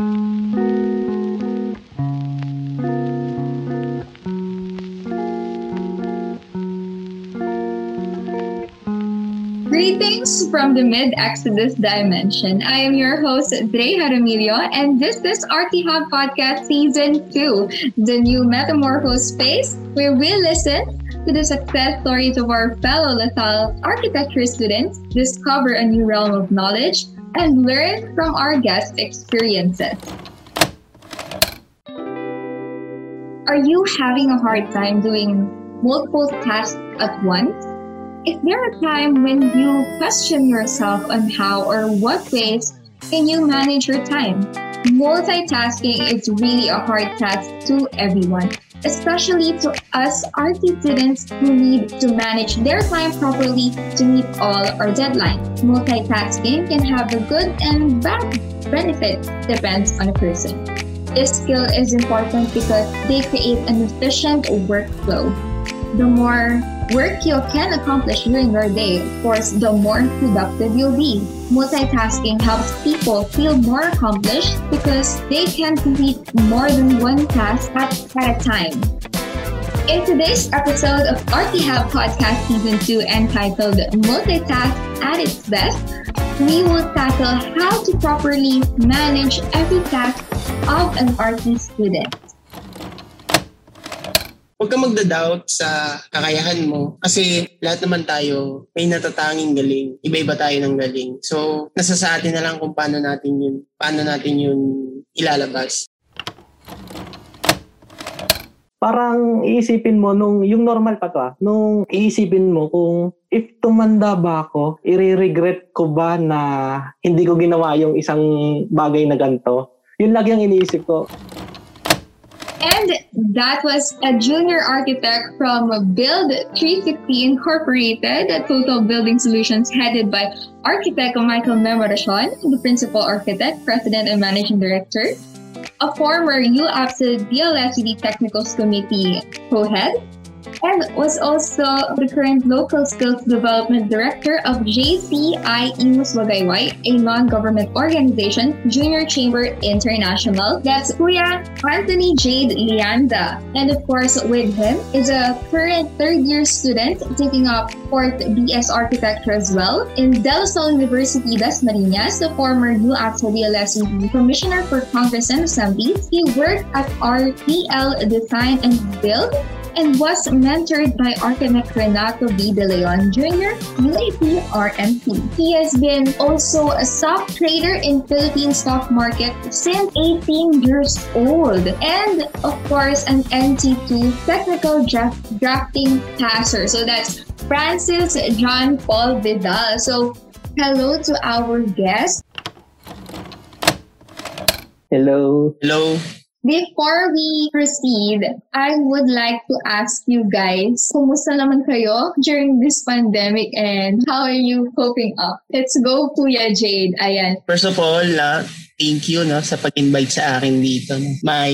Greetings from the mid-Exodus dimension. I am your host, Dre Jaramillo, and this is Archie Hub Podcast Season 2, the new metamorphose space where we listen to the success stories of our fellow LaSalle architecture students, discover a new realm of knowledge, and learn from our guest experiences. Are you having a hard time doing multiple tasks at once? Is there a time when you question yourself on how or what ways can you manage your time? Multitasking is really a hard task to everyone, especially to us art students who need to manage their time properly to meet all our deadlines. Multitasking can have a good and bad benefit, depends on a person. This skill is important because they create an efficient workflow. The more work you can accomplish during your day, of course, the more productive you'll be. Multitasking helps people feel more accomplished because they can complete more than one task at, at a time. In today's episode of Hub Podcast Season 2 entitled Multitask at its Best, we will tackle how to properly manage every task of an artist student. Huwag kang magda-doubt sa kakayahan mo. Kasi lahat naman tayo may natatanging galing. Iba-iba tayo ng galing. So, nasa sa atin na lang kung paano natin yun, paano natin yun ilalabas. Parang iisipin mo nung, yung normal pa to ah, nung iisipin mo kung if tumanda ba ako, i-regret ko ba na hindi ko ginawa yung isang bagay na ganito? Yun lagi ang iniisip ko. And that was a junior architect from Build 360 Incorporated, Total Building Solutions, headed by architect Michael Memoracion, the principal architect, president, and managing director. A former UAPSA DLSCD Technicals Committee co-head, and was also the current Local Skills Development Director of JCI Imus Wagayway, a non-government organization, Junior Chamber International. That's Kuya Anthony Jade Lianda. And of course, with him is a current third-year student taking up fourth BS Architecture as well in Del Sol University, Das Marinas, the former UAPSA DLSCD Commissioner for Congress and Assemblies. He worked at RPL Design and Build and was mentored by architect Renato B. De Leon Jr., UAP RMP. He has been also a stock trader in Philippine stock market since 18 years old, and of course an NT2 technical draft, drafting passer. So that's Francis John Paul Vidal. So hello to our guest. Hello. Hello. Before we proceed, I would like to ask you guys, kumusta naman kayo during this pandemic and how are you coping up? Let's go, Kuya Jade. Ayan. First of all, uh, thank you no sa pag-invite sa akin dito. No? My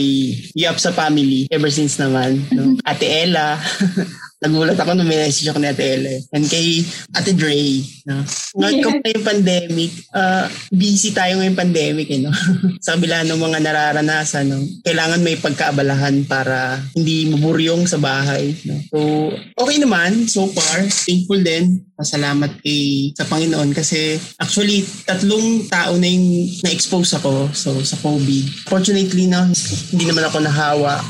Yup sa family ever since naman. No? Ate Ella, nagulat ako nung message ako ni Ate Ella. And kay Ate Dre. No? Ngayon kung yung pandemic, uh, busy tayo ngayong pandemic. Eh, no? sa kabila ng mga nararanasan, no? kailangan may pagkaabalahan para hindi maburyong sa bahay. No? So, okay naman so far. Thankful din. Pasalamat kay sa Panginoon kasi actually tatlong tao na yung na-expose ako so sa COVID. Fortunately na hindi naman ako nahawa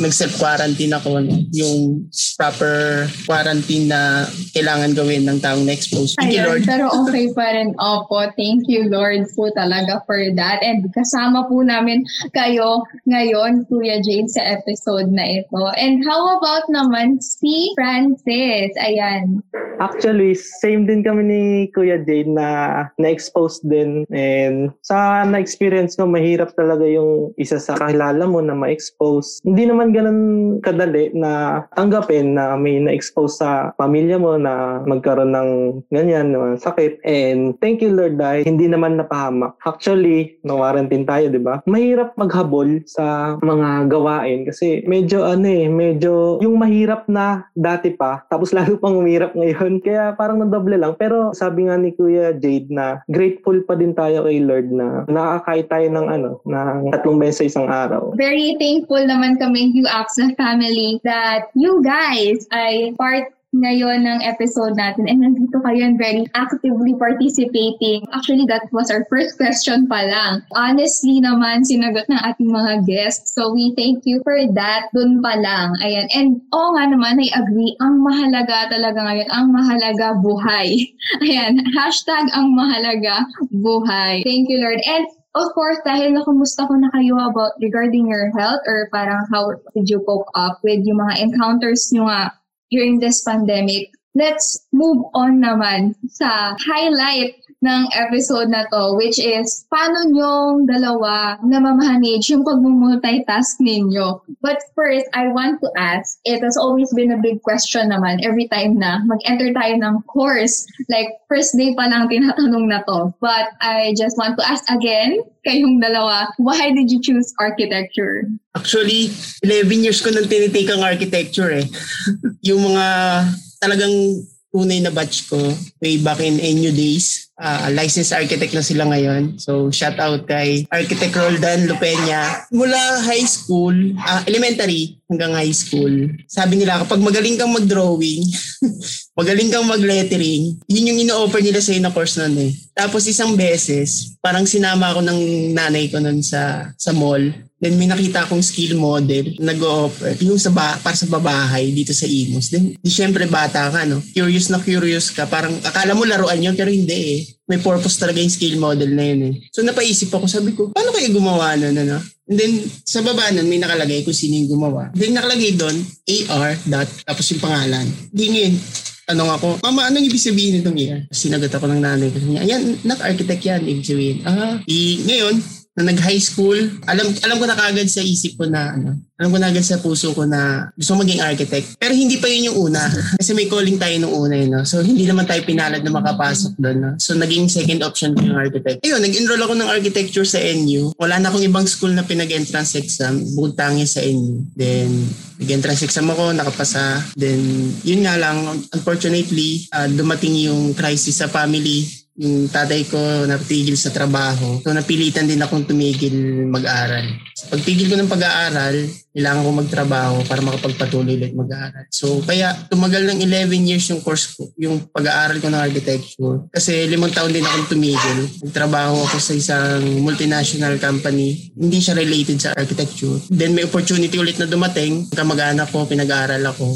nag-self-quarantine ako, yung proper quarantine na kailangan gawin ng taong na-expose. Thank Ayun, you, Lord. Pero okay pa rin. Opo, thank you, Lord, po talaga for that. And kasama po namin kayo ngayon, Kuya Jade, sa episode na ito. And how about naman si Francis? Ayan. Actually, same din kami ni Kuya Jade na na-expose din. And sa na-experience ko, mahirap talaga yung isa sa kakilala mo na ma-expose. Hindi naman ganun kadali na tanggapin na may na-expose sa pamilya mo na magkaroon ng ganyan, na sakit. And thank you Lord dahil hindi naman napahamak. Actually, na-quarantine tayo, di ba? Mahirap maghabol sa mga gawain kasi medyo ano eh, medyo yung mahirap na dati pa, tapos lalo pang umirap ngayon. Kaya parang nadoble lang. Pero sabi nga ni Kuya Jade na grateful pa din tayo kay Lord na nakakain tayo ng ano, ng tatlong beses sa isang araw. Very thankful naman kami, you AXA family, that you guys ay part ngayon ng episode natin and nandito kayo and very actively participating. Actually, that was our first question pa lang. Honestly naman, sinagot ng ating mga guests. So we thank you for that dun pa lang. Ayan. And oo nga naman, I agree, ang mahalaga talaga ngayon, ang mahalaga buhay. Ayan, hashtag ang mahalaga buhay. Thank you, Lord. And Of course, dahil nakumusta ko na kayo about regarding your health or parang how did you cope up with yung mga encounters nyo nga during this pandemic, let's move on naman sa highlight ng episode na to, which is paano nyong dalawa na mamanage yung pag-multitask ninyo. But first, I want to ask, it has always been a big question naman every time na mag-enter tayo ng course. Like, first day pa lang tinatanong na to. But I just want to ask again, kayong dalawa, why did you choose architecture? Actually, 11 years ko nang tinitake ang architecture eh. yung mga talagang tunay na batch ko way back in NU days. Uh, licensed architect na sila ngayon. So, shout out kay Architect Roldan Lupenya. Mula high school, uh, elementary hanggang high school, sabi nila kapag magaling kang mag-drawing, magaling kang mag-lettering, yun yung ino-offer nila sa'yo na course nun eh. Tapos isang beses, parang sinama ako ng nanay ko nun sa, sa mall. Then may nakita akong skill model nag-offer yung sa ba- para sa babahay dito sa Imus. Then di syempre bata ka no. Curious na curious ka. Parang akala mo laruan yun pero hindi eh. May purpose talaga yung skill model na yun eh. So napaisip ako, sabi ko, paano kayo gumawa nun ano? And then sa baba nun may nakalagay kung sino yung gumawa. Then nakalagay doon AR dot tapos yung pangalan. Di ngayon, tanong ako, Mama, anong ibig sabihin nitong yan? Sinagot ako ng nanay ko. Niya, yan, not architect yan, ibig sabihin. Ah, i, ngayon, na nag-high school, alam alam ko na kagad sa isip ko na ano, alam ko na agad sa puso ko na gusto maging architect. Pero hindi pa yun yung una. Kasi may calling tayo nung una yun, no? So hindi naman tayo pinalad na makapasok doon. No? So naging second option ko yung architect. Ayun, nag-enroll ako ng architecture sa NU. Wala na akong ibang school na pinag-entrance exam. Bukod tangi sa NU. Then nag-entrance exam ako, nakapasa. Then yun nga lang, unfortunately, uh, dumating yung crisis sa family yung tatay ko natigil sa trabaho. So napilitan din akong tumigil mag-aral. Sa pagtigil ko ng pag-aaral, kailangan ko magtrabaho para makapagpatuloy ulit mag-aaral. So kaya tumagal ng 11 years yung course ko, yung pag-aaral ko ng architecture. Kasi limang taon din akong tumigil. Nagtrabaho ako sa isang multinational company. Hindi siya related sa architecture. Then may opportunity ulit na dumating. Kamag-anak ko, pinag-aaral ako.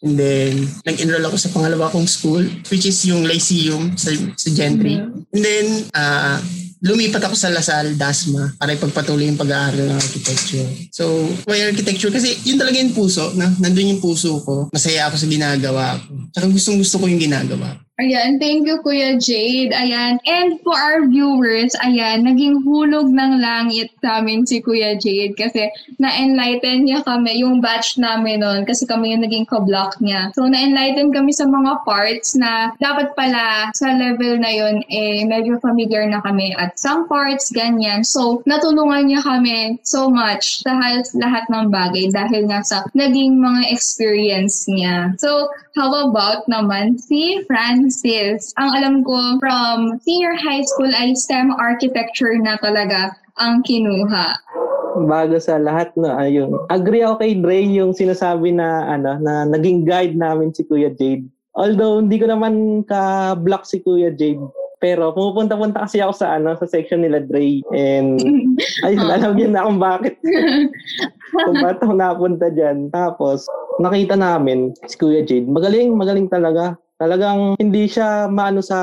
And then, nag-enroll ako sa pangalawa kong school, which is yung Lyceum sa, sa Gentry. Mm-hmm. And then, uh, lumipat ako sa Lasal, Dasma, para ipagpatuloy yung pag-aaral ng architecture. So, why architecture? Kasi yun talaga yung puso, na, nandun yung puso ko. Masaya ako sa ginagawa ko. Tsaka gustong gusto ko yung ginagawa Ayan, thank you Kuya Jade. Ayan, and for our viewers, ayan, naging hulog ng langit sa amin si Kuya Jade kasi na-enlighten niya kami, yung batch namin noon kasi kami yung naging ko-block niya. So, na-enlighten kami sa mga parts na dapat pala sa level na yun, eh, medyo familiar na kami at some parts, ganyan. So, natulungan niya kami so much sa halos lahat ng bagay dahil nga sa naging mga experience niya. So, how about naman si Fran Francis. Ang alam ko from senior high school ay STEM architecture na talaga ang kinuha. Bago sa lahat na ayun. Agree ako kay Dre yung sinasabi na ano na naging guide namin si Kuya Jade. Although hindi ko naman ka-block si Kuya Jade pero pumupunta-punta kasi ako sa ano sa section nila Dre and ayun alam niyo na kung bakit. kung ba't ako napunta dyan. Tapos nakita namin si Kuya Jade. Magaling, magaling talaga talagang hindi siya maano sa,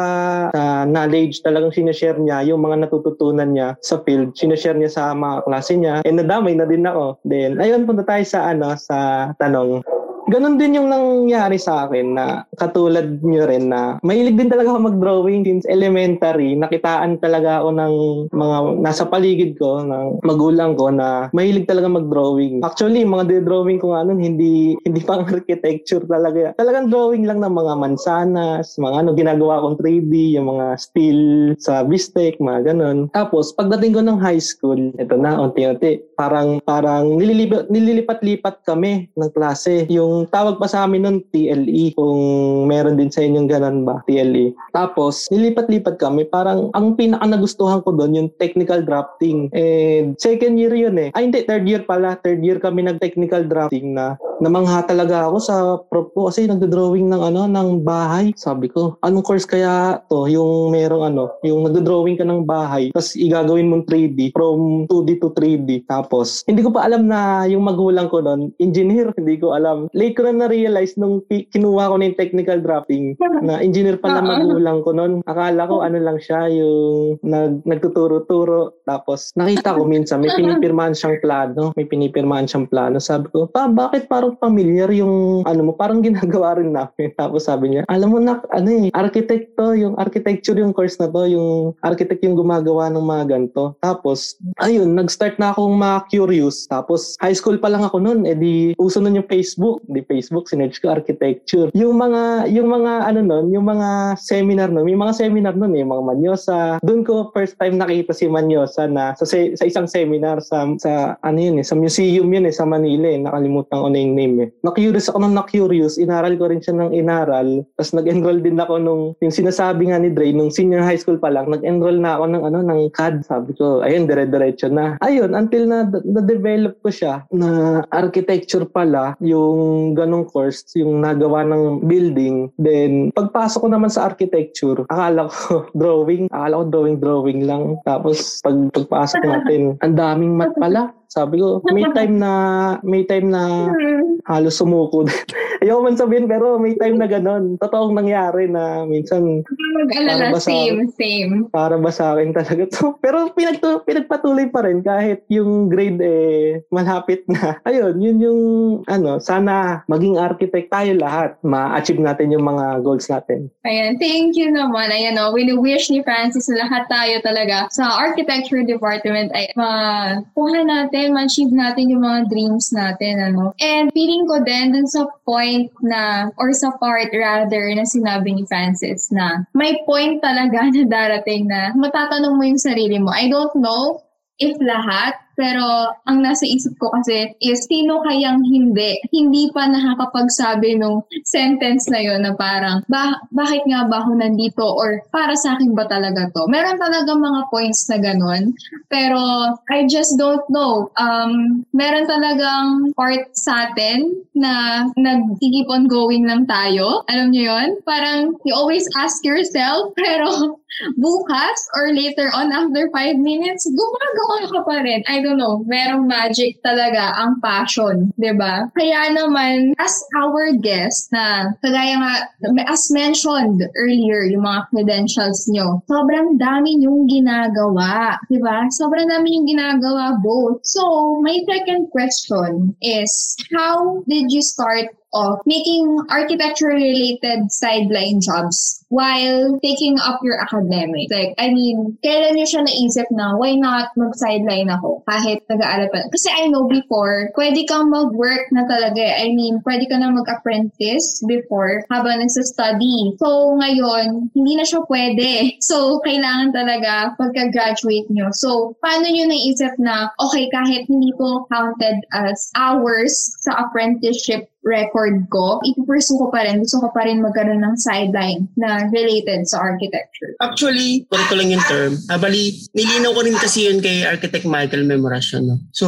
sa knowledge, talagang sinashare niya yung mga natututunan niya sa field, sinashare niya sa mga klase niya, and nadamay na din ako. Then, ayun, punta tayo sa ano, sa tanong ganun din yung nangyari sa akin na katulad nyo rin na mahilig din talaga ako mag-drawing since elementary. Nakitaan talaga ako ng mga nasa paligid ko, ng magulang ko na mahilig talaga mag-drawing. Actually, mga drawing ko nga nun, hindi, hindi pang architecture talaga. Talagang drawing lang ng mga mansanas, mga ano, ginagawa kong 3D, yung mga steel sa bistek, mga ganun. Tapos, pagdating ko ng high school, ito na, unti-unti, parang, parang nililipat, nililipat-lipat kami ng klase. Yung Yung tawag pa sa amin nun, TLE. Kung meron din sa inyong ganun ba, TLE. Tapos, nilipat-lipat kami. Parang, ang pinaka nagustuhan ko doon, yung technical drafting. And second year yun eh. Ay, hindi, third year pala. Third year kami nag-technical drafting na namangha talaga ako sa prof ko kasi nagdo-drawing ng ano ng bahay. Sabi ko, anong course kaya to? Yung merong ano, yung nagdo-drawing ka ng bahay tapos igagawin mong 3D from 2D to 3D. Tapos hindi ko pa alam na yung magulang ko noon, engineer, hindi ko alam. Late ko na na-realize nung kinuha ko na yung technical drafting na engineer pala Oo. magulang ko noon. Akala ko ano lang siya yung nag, nagtuturo-turo tapos nakita ko minsan may pinipirmahan siyang plano, may pinipirmahan siyang plano. Sabi ko, pa bakit parang familiar yung ano mo, parang ginagawa rin namin. Tapos sabi niya, alam mo na, ano eh, architect to, yung architecture yung course na to, yung architect yung gumagawa ng mga ganito. Tapos, ayun, nag-start na akong ma-curious. Tapos, high school pa lang ako noon, edi uso nun yung Facebook. Di Facebook, sinerge ko architecture. Yung mga, yung mga, ano nun, yung mga seminar nun, may mga seminar nun eh, mga Manyosa. Doon ko first time nakita si Manyosa na sa, sa isang seminar sa, sa, ano yun eh, sa museum yun eh, sa Manila eh. Nakalimutan ko na yung name eh. Na-curious ako nung na-curious, inaral ko rin siya ng inaral. Tapos nag-enroll din ako nung, yung sinasabi nga ni Dre, nung senior high school pa lang, nag-enroll na ako ng ano, ng CAD. Sabi ko, ayun, dire-diretso na. Ayun, until na, na-develop ko siya na architecture pala, yung ganong course, yung nagawa ng building. Then, pagpasok ko naman sa architecture, akala ko drawing, akala ko drawing, drawing lang. Tapos, pag pagpasok natin, ang daming mat pala. Sabi ko, may time na, may time na halos sumuko. Ayaw man sabihin, pero may time na ganon. Totoong nangyari na minsan Mag-alala, Para ba sa- same, same. para ba sa akin talaga to. Pero pinagtu pinagpatuloy pa rin kahit yung grade eh malapit na. Ayun, yun yung ano, sana maging architect tayo lahat. Ma-achieve natin yung mga goals natin. Ayan, thank you naman. Ayan o, wini-wish ni Francis lahat tayo talaga sa architecture department ay makuha natin, ma-achieve natin yung mga dreams natin, ano. And feeling ko din dun sa point na, or sa part rather, na sinabi ni Francis na may point talaga na darating na matatanong mo yung sarili mo. I don't know if lahat, pero ang nasa isip ko kasi is sino kayang hindi, hindi pa nakakapagsabi nung sentence na yon na parang, ba, bakit nga ba ako nandito or para sa akin ba talaga to? Meron talaga mga points na ganun, pero I just don't know. Um, meron talagang part sa atin na nag-keep on going lang tayo. Alam niyo yon Parang you always ask yourself, pero bukas or later on after five minutes, gumagawa ka pa rin. I don't know. Merong magic talaga ang passion, 'di ba? Kaya naman, as our guest na kagaya nga, as mentioned earlier, yung mga credentials nyo, sobrang dami yung ginagawa, 'di ba? Sobrang dami yung ginagawa both. So, my second question is, how did you start of making architecture-related sideline jobs while taking up your academic. Like, I mean, kailan niyo siya naisip na, why not mag-sideline ako kahit nag-aaral pa? Kasi I know before, pwede kang mag-work na talaga. I mean, pwede ka na mag-apprentice before habang nagsa-study. So, ngayon, hindi na siya pwede. So, kailangan talaga pagka-graduate nyo. So, paano nyo naisip na, okay, kahit hindi ko counted as hours sa apprenticeship record ko, ipupursue ko pa rin. Gusto ko pa rin magkaroon ng sideline na related sa architecture. Actually, korek lang yung term. Ah, bali, nilinaw ko rin kasi yun kay Architect Michael Memorasyon. No? So,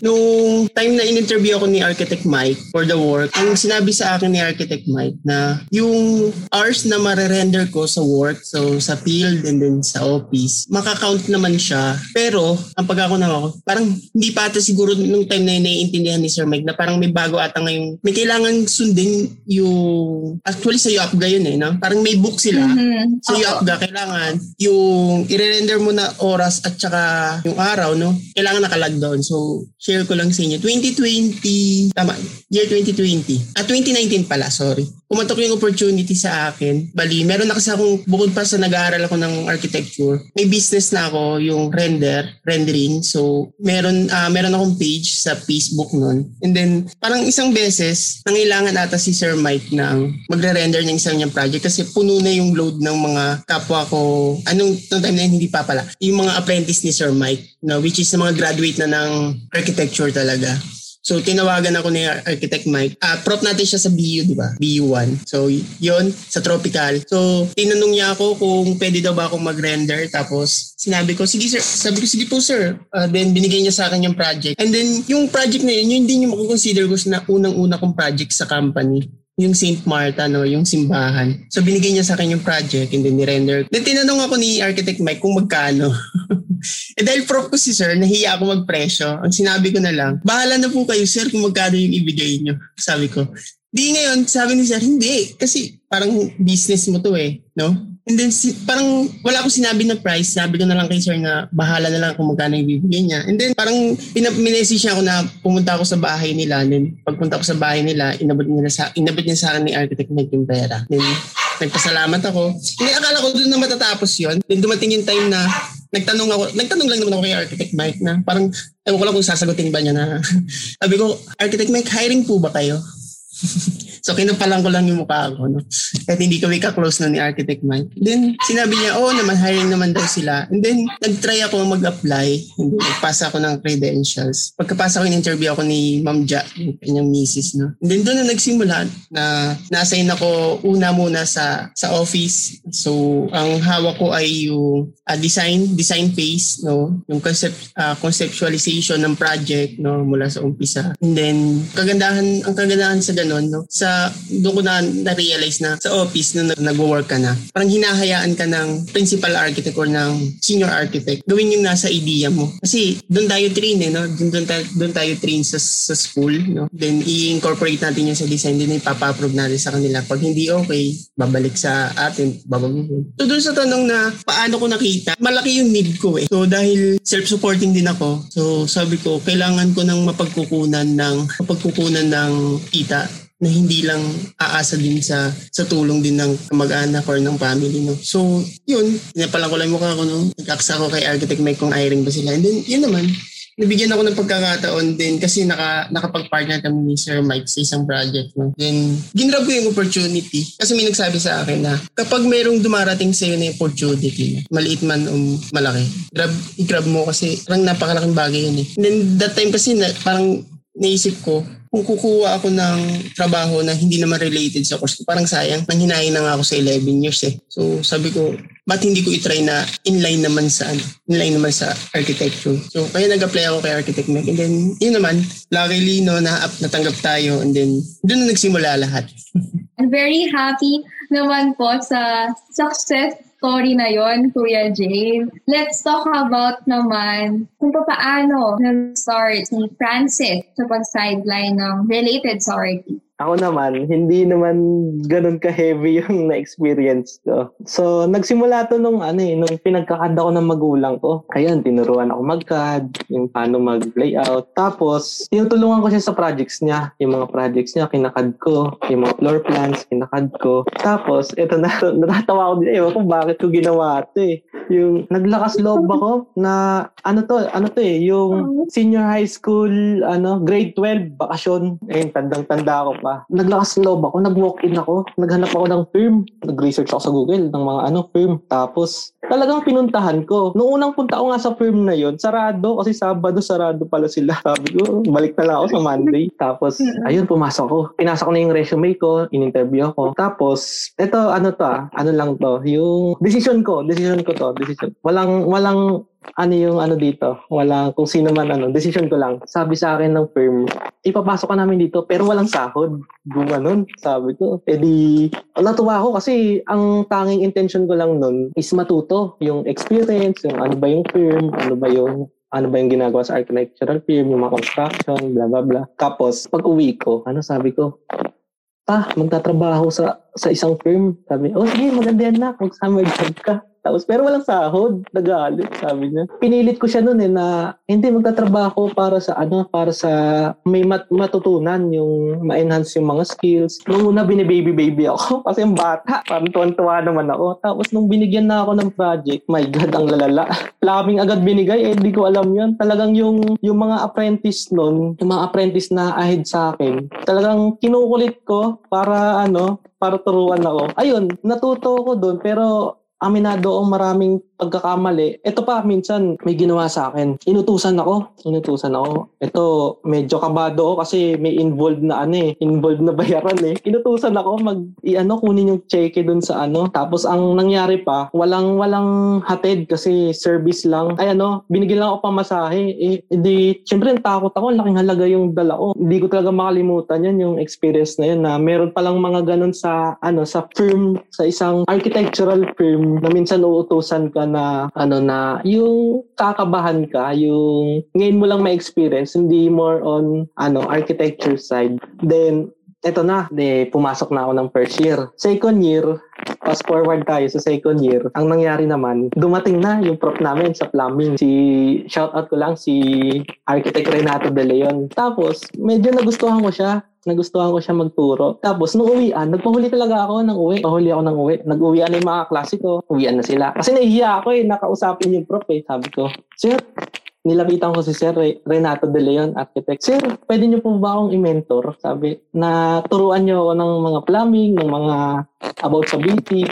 nung time na in-interview ako ni Architect Mike for the work, ang sinabi sa akin ni Architect Mike na yung hours na marerender ko sa work, so sa field and then sa office, makakount naman siya. Pero, ang pagkako na ako, parang hindi pa ata siguro nung time na yun naiintindihan ni Sir Mike na parang may bago ata ngayong, may kailangan sundin yung, actually sa UAPGA yun eh, no? Parang may book sila. Mhm. Sa Oo. UAPGA, kailangan yung i-render mo na oras at saka yung araw, no? Kailangan nakalag doon. So, share ko lang sa inyo. 2020, tama, year 2020. Ah, 2019 pala, sorry. Pumatok yung opportunity sa akin. Bali, meron na kasi akong, bukod pa sa nag-aaral ako ng architecture, may business na ako, yung render, rendering. So, meron, ah, meron akong page sa Facebook nun. And then, parang isang beses, nangailangan ata si Sir Mike ng magre-render ng isang niyang project kasi puno na yung load ng mga kapwa ko. Anong nung time na hindi pa pala. Yung mga apprentice ni Sir Mike, no, which is mga graduate na ng architecture talaga. So, tinawagan ako ni Architect Mike. Uh, prop natin siya sa BU, di ba? BU1. So, yon sa Tropical. So, tinanong niya ako kung pwede daw ba akong mag-render. Tapos, sinabi ko, sige sir. Sabi ko, sige po sir. Uh, then, binigay niya sa akin yung project. And then, yung project na yun, yun din yung makukonsider ko na unang-una kong project sa company yung St. Martha, no, yung simbahan. So binigay niya sa akin yung project and then ni-render. Then tinanong ako ni Architect Mike kung magkano. eh dahil prof ko si sir, nahiya ako magpresyo. Ang sinabi ko na lang, bahala na po kayo sir kung magkano yung ibigay niyo. Sabi ko. Di ngayon, sabi ni sir, hindi. Kasi parang business mo to eh. No? And then si, parang wala akong sinabi na price. Sabi ko na lang kay sir na bahala na lang kung magkano yung bibigyan niya. And then parang pinap-message niya ako na pumunta ako sa bahay nila. And then pagpunta ko sa bahay nila, inabot niya sa inabot niya sa akin ni architect Mike yung pera. Then nagpasalamat ako. Hindi akala ko doon na matatapos yon. Then dumating yung time na nagtanong ako, nagtanong lang naman ako kay Architect Mike na parang, ewan ko lang kung sasagutin ba niya na, sabi ko, Architect Mike, hiring po ba kayo? So kinupalan ko lang yung mukha ko. No? Kahit hindi kami ka-close na ni Architect Mike. Then sinabi niya, oh, naman, hiring naman daw sila. And then nag-try ako mag-apply. And then nagpasa ako ng credentials. Pagkapasa ko, in-interview ako ni Ma'am Ja, yung kanyang misis. No? And then doon na nagsimula na na-assign ako una muna sa sa office. So ang hawak ko ay yung uh, design, design phase, no? yung concept, uh, conceptualization ng project no? mula sa umpisa. And then kagandahan, ang kagandahan sa ganun, no? sa doon ko na na-realize na sa office na nag-work ka na, parang hinahayaan ka ng principal architect or ng senior architect. Gawin yung nasa idea mo. Kasi doon tayo train eh, no? Doon, doon, tayo, doon tayo train sa, sa school, no? Then i-incorporate natin yun sa design, din ipapa-approve natin sa kanila. Pag hindi okay, babalik sa atin, babaguhin. So doon sa tanong na paano ko nakita, malaki yung need ko eh. So dahil self-supporting din ako, so sabi ko, kailangan ko ng mapagkukunan ng mapagkukunan ng kita na hindi lang aasa din sa sa tulong din ng mag-anak or ng family no. So, yun, pinapalang ko lang mukha ko no. Nag-aksa ko kay Architect Mike kung hiring ba sila. And then, yun naman, nabigyan ako ng pagkakataon din kasi naka, nakapag-partner kami ni Sir Mike sa isang project. No? Then, ginrab ko yung opportunity kasi may nagsabi sa akin na kapag mayroong dumarating sa iyo na opportunity, maliit man o malaki, grab, i-grab mo kasi parang napakalaking bagay yun eh. And then, that time kasi na, parang naisip ko, kung kukuha ako ng trabaho na hindi naman related sa course, parang sayang, nanghinayin na nga ako sa 11 years eh. So sabi ko, ba't hindi ko itry na inline naman sa ano, inline naman sa architecture. So kaya nag-apply ako kay Architect Mech. And then, yun naman, luckily no, na natanggap tayo and then doon na nagsimula lahat. I'm very happy naman po sa success story na yon Kuya Jay. Let's talk about naman kung paano nag-start si Francis sa pag-sideline ng related RT. Ako naman, hindi naman ganun ka-heavy yung na-experience ko. So, nagsimula to nung ano eh, nung pinagkakad ako ng magulang ko. Ayun, tinuruan ako mag-CAD, yung paano mag-layout. Tapos, tinutulungan ko siya sa projects niya. Yung mga projects niya, kinakad ko. Yung mga floor plans, kinakad ko. Tapos, ito na, natatawa ako din. Ewan ko bakit ko ginawa ito eh. Yung naglakas loob ako na, ano to, ano to eh, yung senior high school, ano, grade 12, bakasyon. Eh, tandang-tanda ako pa ba? Naglakas loob ako, nag-walk-in ako, naghanap ako ng firm. Nag-research ako sa Google ng mga ano firm. Tapos, talagang pinuntahan ko. Noong unang punta ko nga sa firm na yon sarado kasi Sabado sarado pala sila. Sabi ko, balik na lang ako sa Monday. Tapos, ayun, pumasok ko. Pinasok ko na yung resume ko, in-interview ako. Tapos, ito, ano to ah, ano lang to, yung decision ko, decision ko to, decision. Walang, walang ano yung ano dito, wala kung sino man ano, decision ko lang. Sabi sa akin ng firm, ipapasok ka namin dito pero walang sahod. Gumanon, sabi ko. Eh di, natuwa ako kasi ang tanging intention ko lang nun is matuto yung experience, yung ano ba yung firm, ano ba yung ano ba yung ginagawa sa architectural firm, yung mga construction, bla bla bla. Tapos, pag uwi ko, ano sabi ko, pa, magtatrabaho sa sa isang firm. Sabi, oh sige, maganda yan na, mag-summer job ka. Tapos, pero walang sahod. Nagalit, sabi niya. Pinilit ko siya noon eh na hindi magtatrabaho para sa ano, para sa may mat- matutunan yung ma-enhance yung mga skills. Nung una, binibaby-baby ako kasi yung bata. Parang tuwan-tuwa naman ako. Tapos nung binigyan na ako ng project, my God, ang lalala. Plumbing agad binigay, eh, hindi ko alam yun. Talagang yung, yung mga apprentice noon, yung mga apprentice na ahead sa akin, talagang kinukulit ko para ano, para turuan ako. Ayun, natuto ko doon pero aminado akong maraming pagkakamali. Ito pa, minsan may ginawa sa akin. Inutusan ako. Inutusan ako. Ito, medyo kabado ako kasi may involved na ano eh. Involved na bayaran eh. Inutusan ako mag, i-ano, kunin yung cheque dun sa ano. Tapos ang nangyari pa, walang, walang hatid kasi service lang. Ay ano, binigyan lang ako pamasahe. Eh, di, syempre takot ako. Laking halaga yung dala ko. Hindi ko talaga makalimutan yun, yung experience na yun na meron palang mga ganun sa, ano, sa firm, sa isang architectural firm na minsan uutusan ka na ano na yung kakabahan ka, yung ngayon mo lang ma-experience, hindi more on ano architecture side. Then eto na, de, pumasok na ako ng first year. Second year, fast forward tayo sa second year, ang nangyari naman, dumating na yung prof namin sa plumbing. Si, shout out ko lang, si Architect Renato De Leon. Tapos, medyo nagustuhan ko siya nagustuhan ko siya magturo. Tapos, nung uwian, nagpahuli talaga ako ng uwi. Pahuli ako ng uwi. Nag-uwian na yung mga klase ko. Uwian na sila. Kasi nahihiya ako eh, nakausapin yung prof eh. Sabi ko, Sir, nilapitan ko si Sir Renato De Leon, architect. Sir, pwede niyo po ba akong i-mentor? Sabi, na turuan niyo ako ng mga plumbing, ng mga about sa BT.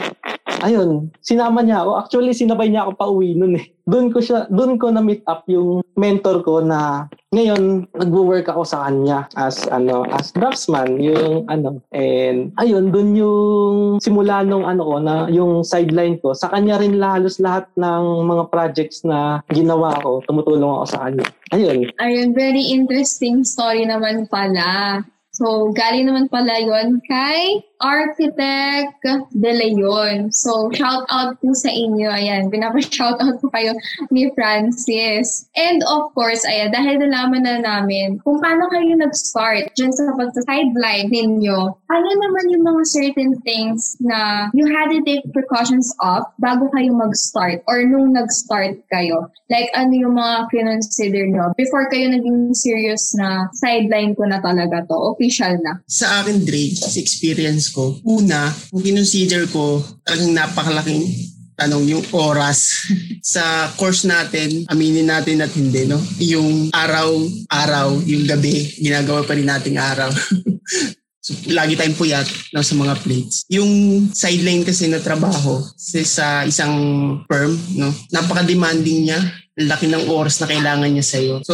Ayun, sinama niya ako. Actually, sinabay niya ako pa uwi nun eh. Doon ko siya, doon ko na meet up yung mentor ko na ngayon nagwo-work ako sa kanya as ano, as draftsman, yung ano. And ayun, doon yung simula nung ano ko na yung sideline ko. Sa kanya rin halos lahat ng mga projects na ginawa ko, tumutulong ako sa kanya. Ayun. Ayun, very interesting story naman pala. So, galing naman pala yon kay Architect De Leon. So, shout out po sa inyo. Ayan, pinapa-shout out po kayo ni Francis. And of course, ayan, dahil nalaman na namin kung paano kayo nag-start dyan sa pagsa-sideline ninyo, ano naman yung mga certain things na you had to take precautions of bago kayo mag-start or nung nag-start kayo? Like, ano yung mga kinonsider nyo before kayo naging serious na sideline ko na talaga to, official na? Sa akin, Drake, sa ko, una, kinonsider ko, talagang napakalaking tanong yung oras sa course natin, aminin natin at hindi, no? Yung araw-araw, yung gabi, ginagawa pa rin nating araw. so, lagi tayong puyat no, sa mga plates. Yung sideline kasi na trabaho sa, sa isang firm, no, napaka-demanding niya laki ng oras na kailangan niya sa'yo. So,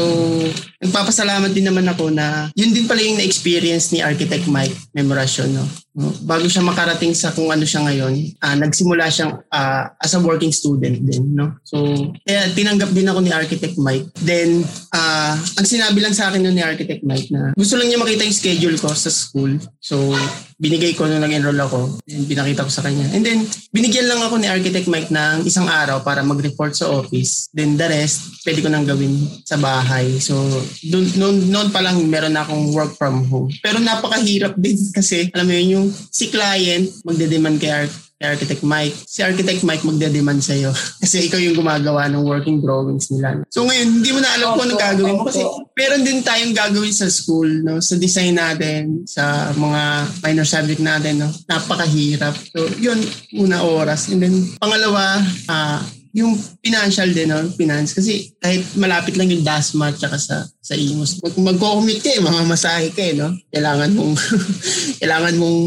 nagpapasalamat din naman ako na yun din pala yung na-experience ni Architect Mike Memorasyon. No? Bago siya makarating sa kung ano siya ngayon, uh, nagsimula siyang uh, as a working student din. No? So, kaya tinanggap din ako ni Architect Mike. Then, uh, ang sinabi lang sa akin nun ni Architect Mike na gusto lang niya makita yung schedule ko sa school. So, binigay ko nung nag-enroll ako. And pinakita ko sa kanya. And then, binigyan lang ako ni Architect Mike ng isang araw para mag-report sa office. Then, the rest, pwede ko nang gawin sa bahay. So, dun, noon, noon pa lang meron na akong work from home. Pero napakahirap din kasi, alam mo yun, yung si client magde-demand kay, Ar- kay Architect Mike. Si Architect Mike magde-demand sa'yo. kasi ikaw yung gumagawa ng working drawings nila. So ngayon, hindi mo na alam kung ano gagawin mo. Kasi meron din tayong gagawin sa school, no? sa design natin, sa mga minor subject natin. No? Napakahirap. So yun, una oras. And then pangalawa, uh, yung financial din, no? finance. Kasi kahit malapit lang yung DASMA tsaka sa, sa IMOS, mag, mag-commute ka eh, mamamasahe ka eh, no? Kailangan mong, kailangan mong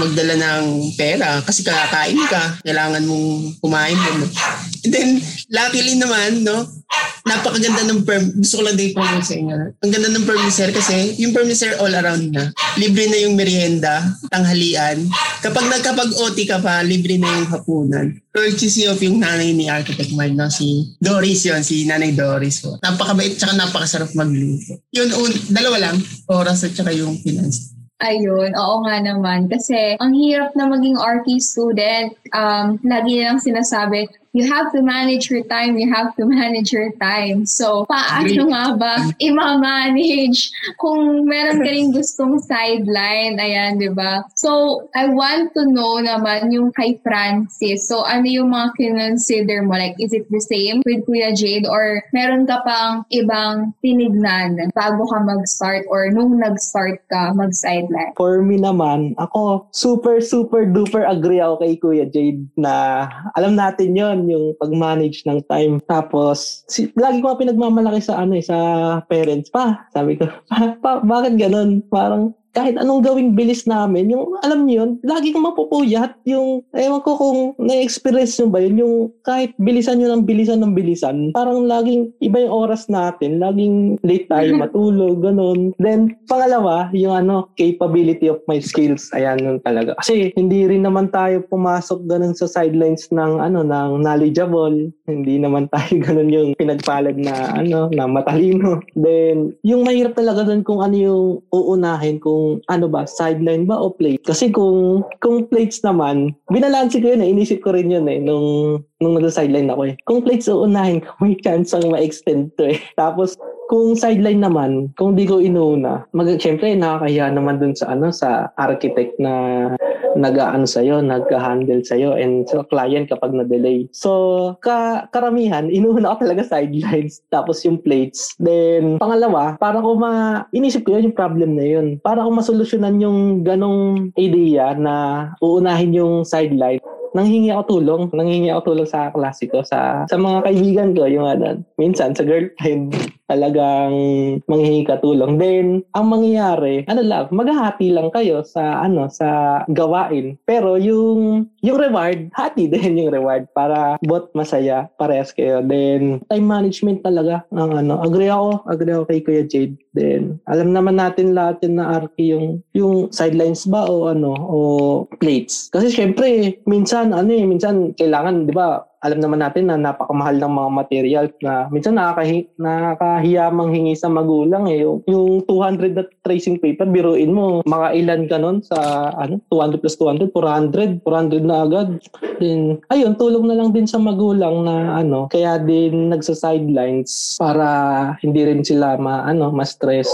magdala ng pera kasi kakain ka. Kailangan mong kumain. No? And then, luckily naman, no? Napakaganda ng perm. Gusto ko lang din promote sa inyo. Ang ganda ng perm Sir kasi yung perm Sir all around na. Libre na yung merienda, tanghalian. Kapag nagkapag-OT ka pa, libre na yung hapunan. Courtesy of yung nanay ni Architect Mike, no? si Doris yon si Nanay Doris. So, napakabait tsaka napakasarap magluto. Yun, un, dalawa lang, oras at tsaka yung finance. Ayun, oo nga naman. Kasi ang hirap na maging RT student. Um, lagi nilang sinasabi, you have to manage your time, you have to manage your time. So, paano nga ba i-manage kung meron ka rin gustong sideline, ayan, di ba? So, I want to know naman yung kay Francis. So, ano yung mga kinonsider mo? Like, is it the same with Kuya Jade or meron ka pang ibang tinignan bago ka mag-start or nung nag-start ka mag-sideline? For me naman, ako super, super duper agree ako kay Kuya Jade na alam natin yon kailangan yung pag-manage ng time. Tapos, si, lagi ko pinagmamalaki sa ano eh, sa parents pa. Sabi ko, pa, pa, bakit ganun? Parang, kahit anong gawing bilis namin, yung alam niyo yun, lagi kang mapupuyat. Yung, ewan ko kung na-experience nyo ba yun, yung kahit bilisan nyo ng bilisan ng bilisan, parang laging iba yung oras natin, laging late tayo matulog, ganun. Then, pangalawa, yung ano, capability of my skills. Ayan nun talaga. Kasi hindi rin naman tayo pumasok ganun sa sidelines ng ano, ng knowledgeable. Hindi naman tayo ganun yung pinagpalad na ano, na matalino. Then, yung mahirap talaga dun kung ano yung uunahin kung ano ba, sideline ba o plate. Kasi kung kung plates naman, binalansi ko yun eh, inisip ko rin yun eh, nung, nung nasa-sideline ako eh. Kung plates uunahin ko, may chance ang ma-extend to eh. Tapos, kung sideline naman, kung di ko inuna, mag syempre nakakahiya naman dun sa ano sa architect na nag-aano sa iyo, nag-handle sa iyo and sa client kapag na-delay. So, ka karamihan inuuna ko talaga sidelines tapos yung plates. Then pangalawa, para ko ma inisip ko yun yung problem na yun. Para ko masolusyonan yung ganong idea na uunahin yung sideline nanghingi ako tulong, nanghingi ako tulong sa klase ko, sa, sa mga kaibigan ko, yung ano, minsan sa girlfriend, talagang manghihingi ka tulong. Then, ang mangyayari, ano lang, maghahati lang kayo sa, ano, sa gawain. Pero yung, yung reward, hati din yung reward para bot masaya, parehas kayo. Then, time management talaga, ang ano, agree ako, agree ako kay Kuya Jade. Then, alam naman natin lahat yun na Arki yung, yung sidelines ba o ano, o plates. Kasi syempre, minsan, ano eh, minsan kailangan, di ba, alam naman natin na napakamahal ng mga material na minsan nakakahi, nakakahiya manghingi sa magulang eh. Yung, yung 200 na tracing paper, biruin mo, mga ilan ka nun sa ano, 200 plus 200, 400, 400 na agad. Then, ayun, tulong na lang din sa magulang na ano, kaya din nagsa-sidelines para hindi rin sila ma, ano, ma-stress.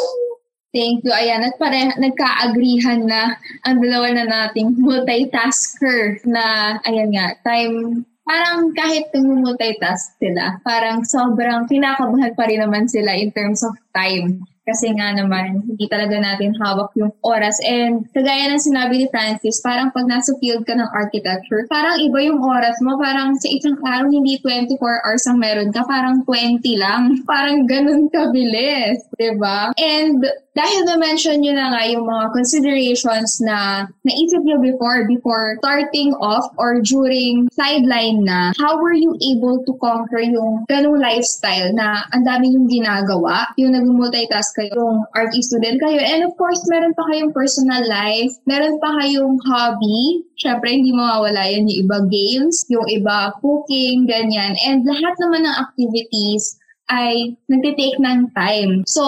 Thank you. Ayan, at pare, nagka-agreehan na ang dalawa na nating multitasker na, ayan nga, time parang kahit nag-multitask sila, parang sobrang kinakabahan pa rin naman sila in terms of time. Kasi nga naman, hindi talaga natin hawak yung oras. And kagaya ng sinabi ni Francis, parang pag nasa field ka ng architecture, parang iba yung oras mo. Parang sa isang araw, hindi 24 hours ang meron ka, parang 20 lang. Parang ganun kabilis, ba diba? And dahil na-mention nyo na nga yung mga considerations na naisip nyo before, before starting off or during sideline na, how were you able to conquer yung ganung lifestyle na ang dami yung ginagawa, yung nag-multitask kayo, yung art student kayo, and of course, meron pa kayong personal life, meron pa kayong hobby, syempre hindi mawawala yan yung iba games, yung iba cooking, ganyan, and lahat naman ng activities ay nagtitake ng time. So,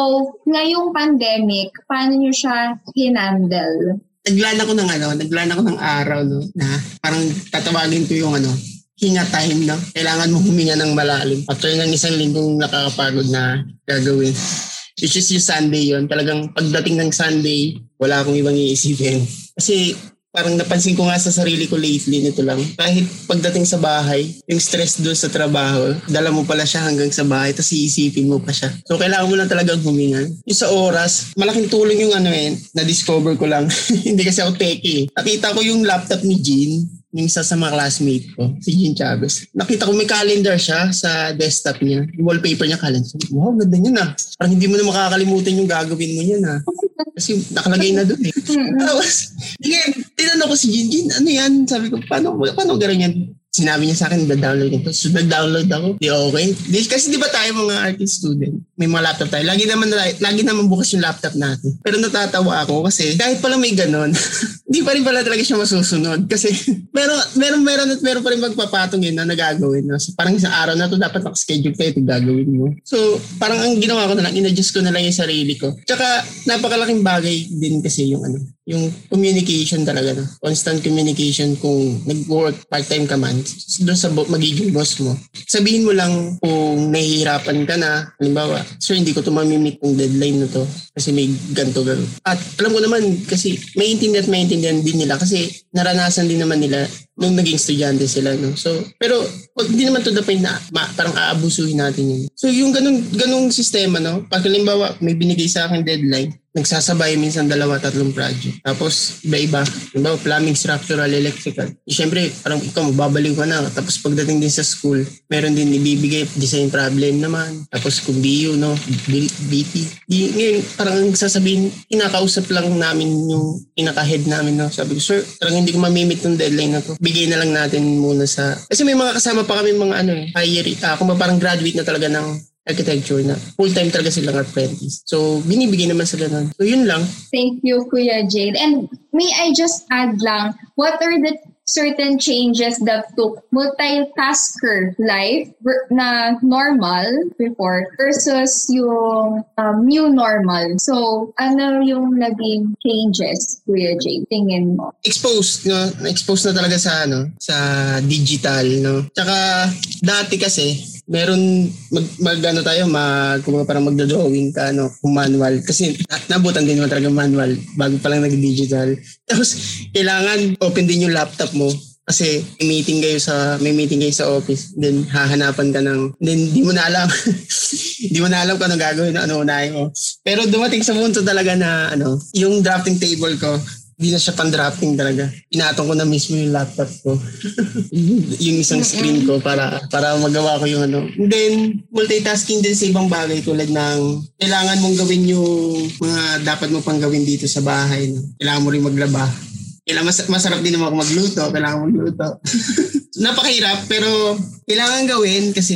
ngayong pandemic, paano nyo siya hinandle? Naglaan ako ng ano, naglaan ako ng araw, no, na parang tatawagin ko yung ano, hinga time, no? Kailangan mo huminga ng malalim. After ng isang linggong nakakapagod na gagawin. Which is yung Sunday yon Talagang pagdating ng Sunday, wala akong ibang iisipin. Kasi parang napansin ko nga sa sarili ko lately nito lang. Kahit pagdating sa bahay, yung stress doon sa trabaho, dala mo pala siya hanggang sa bahay, tapos iisipin mo pa siya. So kailangan mo lang talagang huminga. Yung sa oras, malaking tulong yung ano eh, na-discover ko lang. Hindi kasi ako techie. Nakita ko yung laptop ni Jean, yung isa sa mga classmate ko, si Jean Chavez. Nakita ko may calendar siya sa desktop niya. Yung wallpaper niya calendar. Wow, ganda niya na. Parang hindi mo na makakalimutan yung gagawin mo niya na. Kasi nakalagay na doon eh. Tapos, again, tinanong ko si Jinjin, ano yan? Sabi ko, paano, paano gano'n yan? Sinabi niya sa akin, da-download nito. So, nag-download ako. Di okay. Di, kasi di ba tayo mga artist student, may mga laptop tayo. Lagi naman, lagi naman bukas yung laptop natin. Pero natatawa ako kasi kahit pala may ganon, di pa rin pala talaga siya masusunod. Kasi meron, meron, meron at meron pa rin magpapatong yun na nagagawin. No? So, parang isang araw na to dapat nakaschedule kayo ito gagawin mo. So, parang ang ginawa ko na lang, in-adjust ko na lang yung sarili ko. Tsaka, napakalaking bagay din kasi yung ano, yung communication talaga. No? Constant communication kung nag-work part-time ka man doon sa magiging boss mo. Sabihin mo lang kung nahihirapan ka na, halimbawa, sir, hindi ko to mamimit yung deadline na to kasi may ganto ganto. At alam ko naman kasi maintindihan at maintindihan din nila kasi naranasan din naman nila nung naging estudyante sila. No? So, pero hindi naman to the point na ma, parang aabusuhin natin yun. So, yung ganung, ganung sistema, no? pag halimbawa may binigay sa akin deadline, nagsasabay minsan dalawa, tatlong project. Tapos iba-iba. Diba, plumbing, structural, electrical. E, Siyempre, parang ikaw magbabaliw ka na. Tapos pagdating din sa school, meron din ibibigay design problem naman. Tapos kung BU, no, BP. Di, ngayon, parang sasabihin, inakausap lang namin yung pinaka-head namin. No? Sabi ko, sir, parang hindi ko mamimit ng deadline na to. Bigay na lang natin muna sa... Kasi may mga kasama pa kami mga ano eh, higher, ah, kung parang graduate na talaga ng architecture na full-time talaga silang apprentice. So, binibigay naman sa ganun. So, yun lang. Thank you, Kuya Jade. And may I just add lang, what are the certain changes that took multitasker life na normal before versus yung um, new normal. So, ano yung naging changes, Kuya Jade, tingin mo? Exposed, no? Na-expose na talaga sa, ano, sa digital, no? Tsaka, dati kasi, meron mag, mag ano tayo mag kung parang magdo-drawing ka ano manual. Kasi nabutan din naman talaga manual bago pa lang nag-digital. Tapos kailangan open din yung laptop mo. Kasi may meeting kayo sa may meeting kayo sa office then hahanapan ka ng then di mo na alam. Di mo na alam kung ano gagawin ano unahin mo. Pero dumating sa punto talaga na ano yung drafting table ko hindi na siya pan-drafting talaga. Inatong ko na mismo yung laptop ko. yung isang screen ko para para magawa ko yung ano. And then, multitasking din sa ibang bagay tulad ng kailangan mong gawin yung mga dapat mo pang gawin dito sa bahay. No? Kailangan mo rin maglaba. Kailangan mas, masarap din naman ako magluto. Kailangan magluto. Napakahirap pero kailangan gawin kasi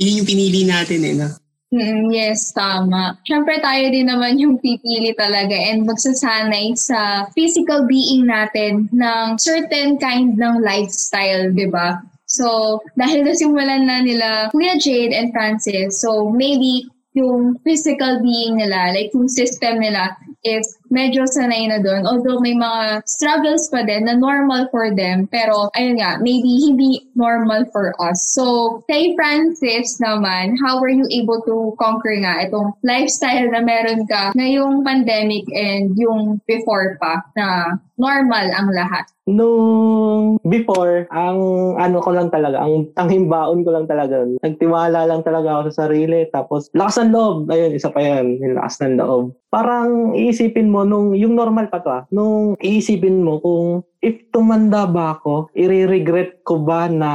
yun yung pinili natin eh. No? Mm, yes, tama. Siyempre tayo din naman yung pipili talaga and magsasanay sa physical being natin ng certain kind ng lifestyle, di ba? So, dahil nasimulan na nila Kuya Jade and Francis, so maybe yung physical being nila, like yung system nila, is medyo sanay na doon. Although may mga struggles pa din na normal for them. Pero, ayun nga, maybe hindi normal for us. So, kay Francis naman, how were you able to conquer nga itong lifestyle na meron ka ngayong pandemic and yung before pa na normal ang lahat? Nung before, ang ano ko lang talaga, ang tanging baon ko lang talaga, nagtiwala lang talaga ako sa sarili, tapos lakas ng loob, ayun, isa pa yan, yung lakas ng loob. Parang iisipin mo, nung, yung normal pa to ah, nung iisipin mo kung if tumanda ba ako, i-regret ko ba na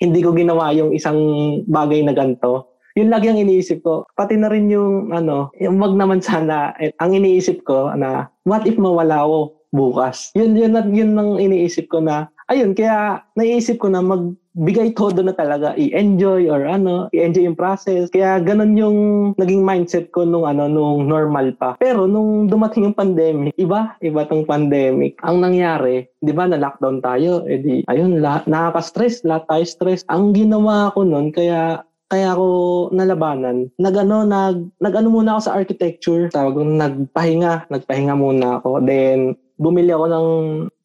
hindi ko ginawa yung isang bagay na ganito? Yun lagi ang iniisip ko. Pati na rin yung ano, yung wag naman sana, eh, ang iniisip ko na what if mawala ako bukas. Yun, yun, yun, yun ang iniisip ko na, ayun, kaya naiisip ko na magbigay todo na talaga, i-enjoy or ano, i-enjoy yung process. Kaya ganun yung naging mindset ko nung ano, nung normal pa. Pero nung dumating yung pandemic, iba, iba tong pandemic. Ang nangyari, di ba na lockdown tayo, edi, ayun, lahat, nakaka-stress, lahat tayo stress. Ang ginawa ko nun, kaya kaya ako nalabanan. Nagano nag nagano muna ako sa architecture. Tawag nagpahinga, nagpahinga muna ako. Then bumili ako ng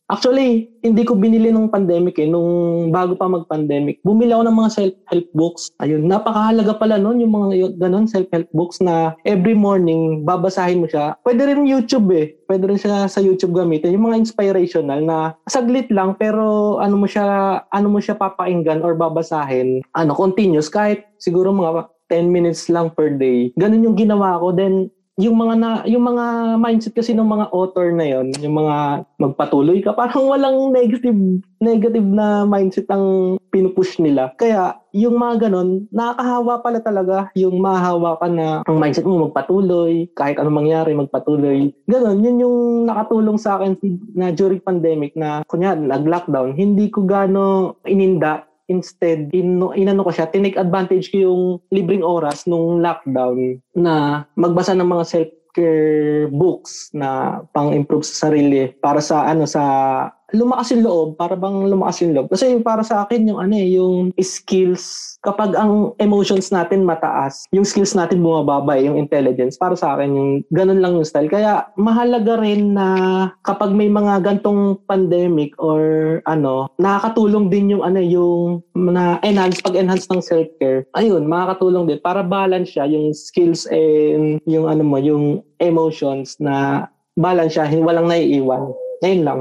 Actually, hindi ko binili nung pandemic eh, nung bago pa mag-pandemic. Bumili ako ng mga self-help books. Ayun, napakahalaga pala nun yung mga ganun self-help books na every morning babasahin mo siya. Pwede rin YouTube eh. Pwede rin siya sa YouTube gamitin. Yung mga inspirational na saglit lang pero ano mo siya ano mo siya papakinggan or babasahin. Ano, continuous kahit siguro mga 10 minutes lang per day. Ganun yung ginawa ko. Then yung mga na yung mga mindset kasi ng mga author na yon, yung mga magpatuloy ka, parang walang negative negative na mindset ang pinupush nila. Kaya yung mga ganon, nakakahawa pala talaga yung mahahawa ka na ang mindset mo magpatuloy, kahit anong mangyari magpatuloy. Ganon, yun yung nakatulong sa akin na during pandemic na kunya nag-lockdown, hindi ko gano ininda instead, in, inano ko siya, tinake advantage ko yung libreng oras nung lockdown na magbasa ng mga self-care books na pang-improve sa sarili para sa ano sa lumakas yung loob, para bang lumakas yung loob. Kasi para sa akin yung ano eh, yung skills, kapag ang emotions natin mataas, yung skills natin bumababa eh, yung intelligence. Para sa akin, yung ganun lang yung style. Kaya mahalaga rin na kapag may mga gantong pandemic or ano, nakakatulong din yung ano, yung na enhance, pag-enhance ng self-care. Ayun, makakatulong din para balance siya yung skills and yung ano mo, yung emotions na balance siya, walang naiiwan. Ngayon lang.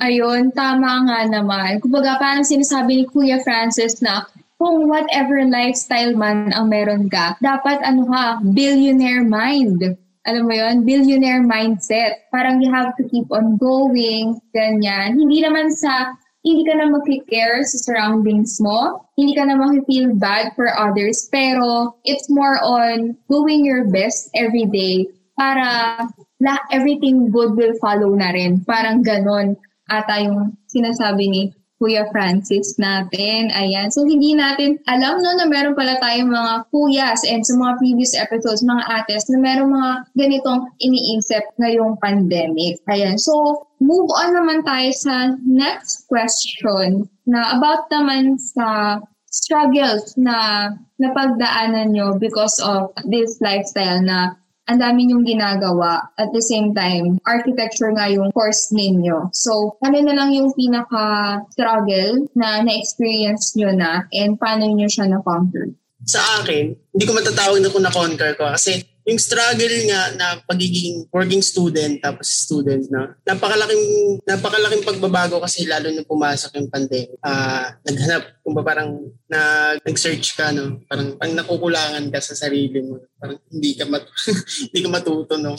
Ayun, tama nga naman. Kumbaga, parang sinasabi ni Kuya Francis na kung whatever lifestyle man ang meron ka, dapat ano ha, billionaire mind. alam mo yon billionaire mindset. Parang you have to keep on going, ganyan. Hindi naman sa, hindi ka na mag-care sa surroundings mo, hindi ka na mag-feel bad for others, pero it's more on doing your best every day para la, everything good will follow na rin. Parang ganon ata yung sinasabi ni Kuya Francis natin. Ayan. So, hindi natin alam no na meron pala tayong mga kuyas and sa mga previous episodes, mga ates, na meron mga ganitong iniisip ngayong pandemic. Ayan. So, move on naman tayo sa next question na about naman sa struggles na napagdaanan nyo because of this lifestyle na ang dami niyong ginagawa. At the same time, architecture nga yung course ninyo. So, ano na lang yung pinaka-struggle na na-experience nyo na and paano nyo siya na-conquer? Sa akin, hindi ko matatawag na kung na-conquer ko kasi yung struggle nga na pagiging working student tapos student na napakalaking napakalaking pagbabago kasi lalo nung pumasok yung pandemic. Ah, uh, naghanap kung ba parang na nag-search ka no, parang pang nakukulangan ka sa sarili mo. Parang hindi ka mat hindi ka matuto no.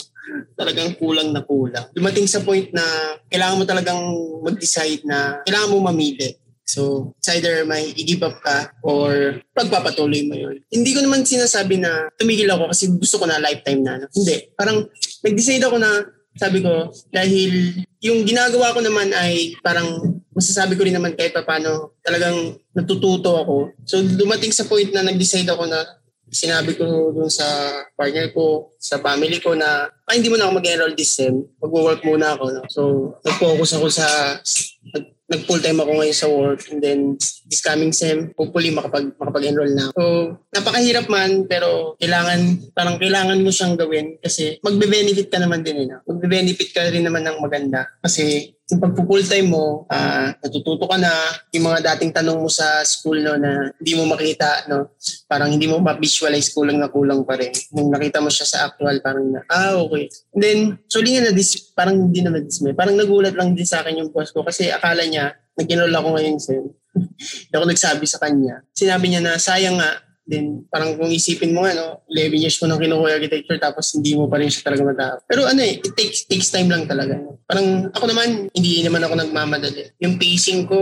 Talagang kulang na kulang. Dumating sa point na kailangan mo talagang mag-decide na kailangan mo mamili So, it's either may i-give up ka or pagpapatuloy mo yun. Hindi ko naman sinasabi na tumigil ako kasi gusto ko na lifetime na. Hindi. Parang nag-decide ako na sabi ko, dahil yung ginagawa ko naman ay parang masasabi ko rin naman kahit pa paano talagang natututo ako. So dumating sa point na nag-decide ako na sinabi ko dun sa partner ko, sa family ko na ay hindi mo na ako mag-enroll this sem. Mag-work muna ako. No? So nag-focus ako sa full time ako ngayon sa work and then this coming sem hopefully makapag makapag-enroll na. So napakahirap man pero kailangan parang kailangan mo siyang gawin kasi magbe-benefit ka naman din eh. No? Magbe-benefit ka rin naman ng maganda kasi yung pag full time mo, uh, natututo ka na yung mga dating tanong mo sa school no na hindi mo makita no, parang hindi mo ma-visualize kulang na kulang pa rin. Nung nakita mo siya sa actual parang na, ah okay. And then, so nga na dis parang hindi na dismay. Parang nagulat lang din sa akin yung boss ko kasi akala niya nag-enroll ako ngayon sa Hindi ako nagsabi sa kanya. Sinabi niya na sayang nga Then, parang kung isipin mo nga, no, 11 years ko nang kinukuha architecture tapos hindi mo pa rin siya talaga matapos. Pero ano eh, it takes, takes time lang talaga. Parang ako naman, hindi naman ako nagmamadali. Yung pacing ko,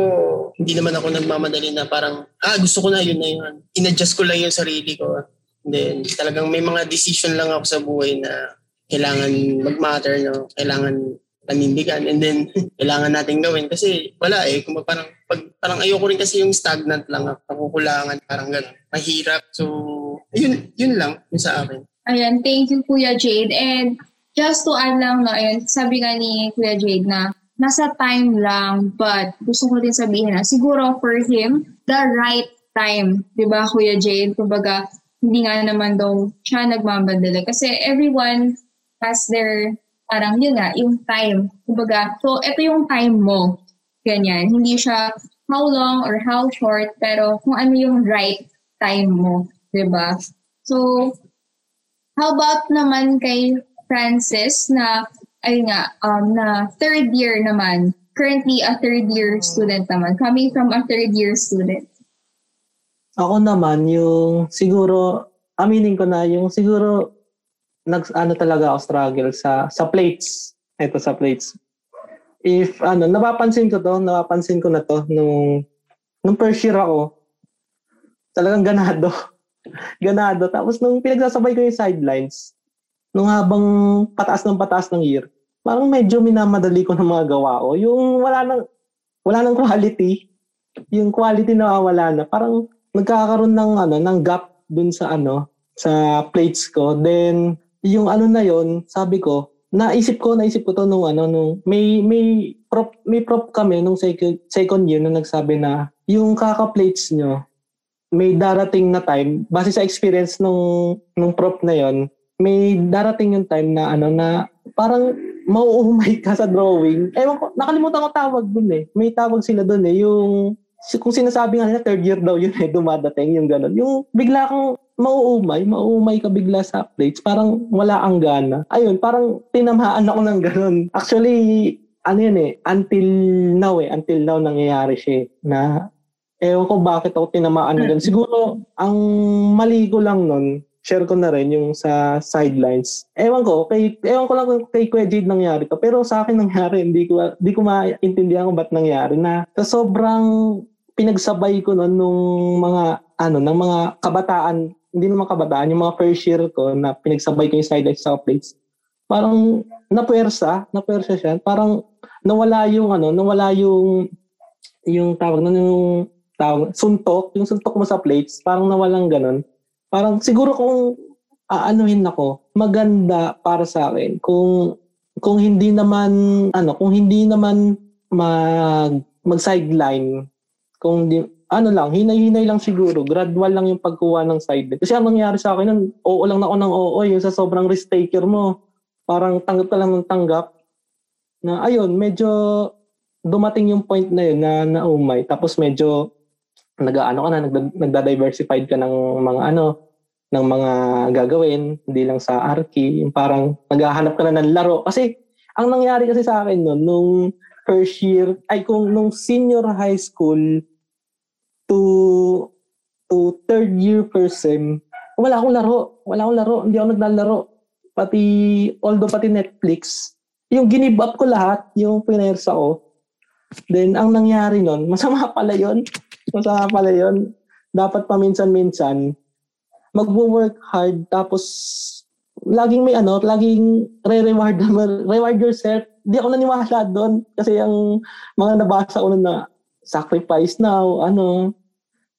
hindi naman ako nagmamadali na parang, ah, gusto ko na yun na yun. In-adjust ko lang yung sarili ko. then, talagang may mga decision lang ako sa buhay na kailangan mag-matter, no? Kailangan panindigan and then kailangan natin gawin. Kasi wala eh. Kung parang pag parang ayoko rin kasi yung stagnant lang nakukulangan parang gano'n mahirap. So yun yun lang yun sa akin. Ayan thank you Kuya Jade. And just to add lang no ayun sabi nga ni Kuya Jade na nasa time lang but gusto ko din sabihin na siguro for him the right time 'di ba Kuya Jade? Kumbaga hindi nga naman daw siya nagmamadali kasi everyone has their parang yun nga, yung time. Kumbaga, so ito yung time mo. Ganyan. Hindi siya how long or how short, pero kung ano yung right time mo. ba diba? So, how about naman kay Francis na, ay nga, um, na third year naman. Currently, a third year student naman. Coming from a third year student. Ako naman, yung siguro, aminin ko na, yung siguro nag ano talaga ako struggle sa sa plates. Ito sa plates. If ano, napapansin ko to, napapansin ko na to nung nung first year ako. Talagang ganado. ganado. Tapos nung pinagsasabay ko yung sidelines, nung habang pataas ng pataas ng year, parang medyo minamadali ko ng mga gawa ko. Yung wala nang wala nang quality. Yung quality na wala na. Parang nagkakaroon ng ano, ng gap dun sa ano, sa plates ko. Then yung ano na yon sabi ko, naisip ko, naisip ko to nung ano, nung may, may prop, may prop kami nung second, second year na nagsabi na yung kaka-plates nyo, may darating na time, base sa experience nung, nung prop na yon may darating yung time na ano na parang mauumay ka sa drawing. Ewan ko, nakalimutan ko tawag dun eh. May tawag sila dun eh. Yung, kung sinasabi nga nila, third year daw yun eh, dumadating yung ganun. Yung bigla kang mauumay, mauumay ka bigla sa plates, parang wala ang gana. Ayun, parang tinamhaan ako ng ganun. Actually, ano yun eh, until now eh, until now nangyayari siya eh, na ewan ko bakit ako tinamaan ng ganun. Siguro, ang mali ko lang nun, share ko na rin yung sa sidelines. Ewan ko, kay, ewan ko lang kung kay Kuya Jade nangyari to. Pero sa akin nangyari, hindi ko, hindi ko maintindihan kung ba't nangyari na sa sobrang pinagsabay ko noon nung mga, ano, ng mga kabataan, hindi naman kabataan, yung mga first year ko na pinagsabay ko yung sidelines sa plates. Parang napuwersa, napuwersa siya. Parang nawala yung ano, nawala yung yung tawag na yung tawag, suntok, yung suntok mo sa plates, parang nawalang ganun. Parang siguro kung aanuhin ako, maganda para sa akin kung kung hindi naman ano, kung hindi naman mag mag sideline, kung di, ano lang, hinay-hinay lang siguro, gradual lang yung pagkuha ng sideline. Kasi ang nangyari sa akin nun, oo lang na ako ng oo, yung sa sobrang risk taker mo, parang tanggap ka lang ng tanggap. Na ayun, medyo dumating yung point na yun na naumay. Tapos medyo nag-ano ka na, nagda- nagda-diversified ka ng mga ano, ng mga gagawin, hindi lang sa Arki, yung parang naghahanap ka na ng laro. Kasi, ang nangyari kasi sa akin noon, nung first year, ay kung nung senior high school to to third year first sem, wala akong laro. Wala akong laro. Hindi ako naglalaro. Pati, although pati Netflix, yung ginib up ko lahat, yung pinersa ko. Then, ang nangyari nun, masama pala yon Masama pala yon Dapat paminsan-minsan, magwo-work hard, tapos laging may ano, laging re-reward, reward yourself. Hindi ako naniwala doon kasi ang mga nabasa ko na sacrifice now, ano,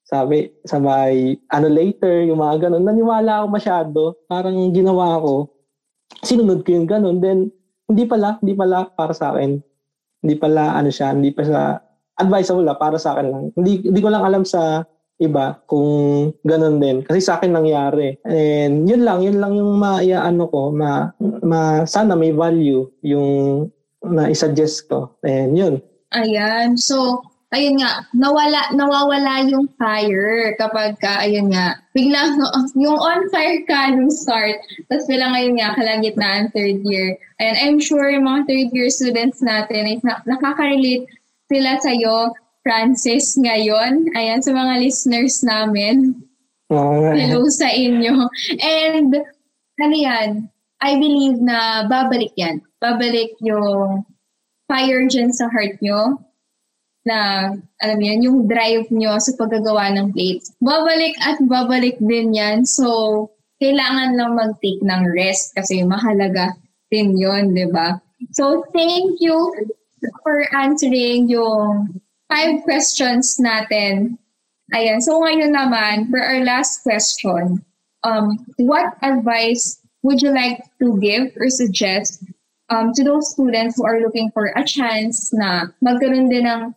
sabi, sabay, ano later, yung mga ganun. Naniwala ako masyado. Parang ginawa ko. Sinunod ko yung ganun. Then, hindi pala, hindi pala para sa akin. Hindi pala, ano siya, hindi pa siya advisable la para sa akin lang. Hindi, hindi ko lang alam sa iba kung ganun din. Kasi sa akin nangyari. And yun lang, yun lang yung ano ko, ma, ma, sana may value yung na isuggest ko. And yun. Ayan. So, ayun nga, nawala, nawawala yung fire kapag ka, ayun nga, biglang, yung on fire ka nung start, tapos bilang ngayon nga, kalagitnaan third year. Ayan, I'm sure yung mga third year students natin ay nakaka-relate sila sa'yo, Francis, ngayon. Ayan, sa mga listeners namin. Oh, Hello sa inyo. And, ano yan, I believe na babalik yan. Babalik yung fire dyan sa heart nyo na, alam yan, yung drive nyo sa paggagawa ng plates. Babalik at babalik din yan. So, kailangan lang mag-take ng rest kasi mahalaga din yun, di ba? So, thank you for answering yung five questions natin. Ayan. So ngayon naman, for our last question, um, what advice would you like to give or suggest um, to those students who are looking for a chance na magkaroon din ng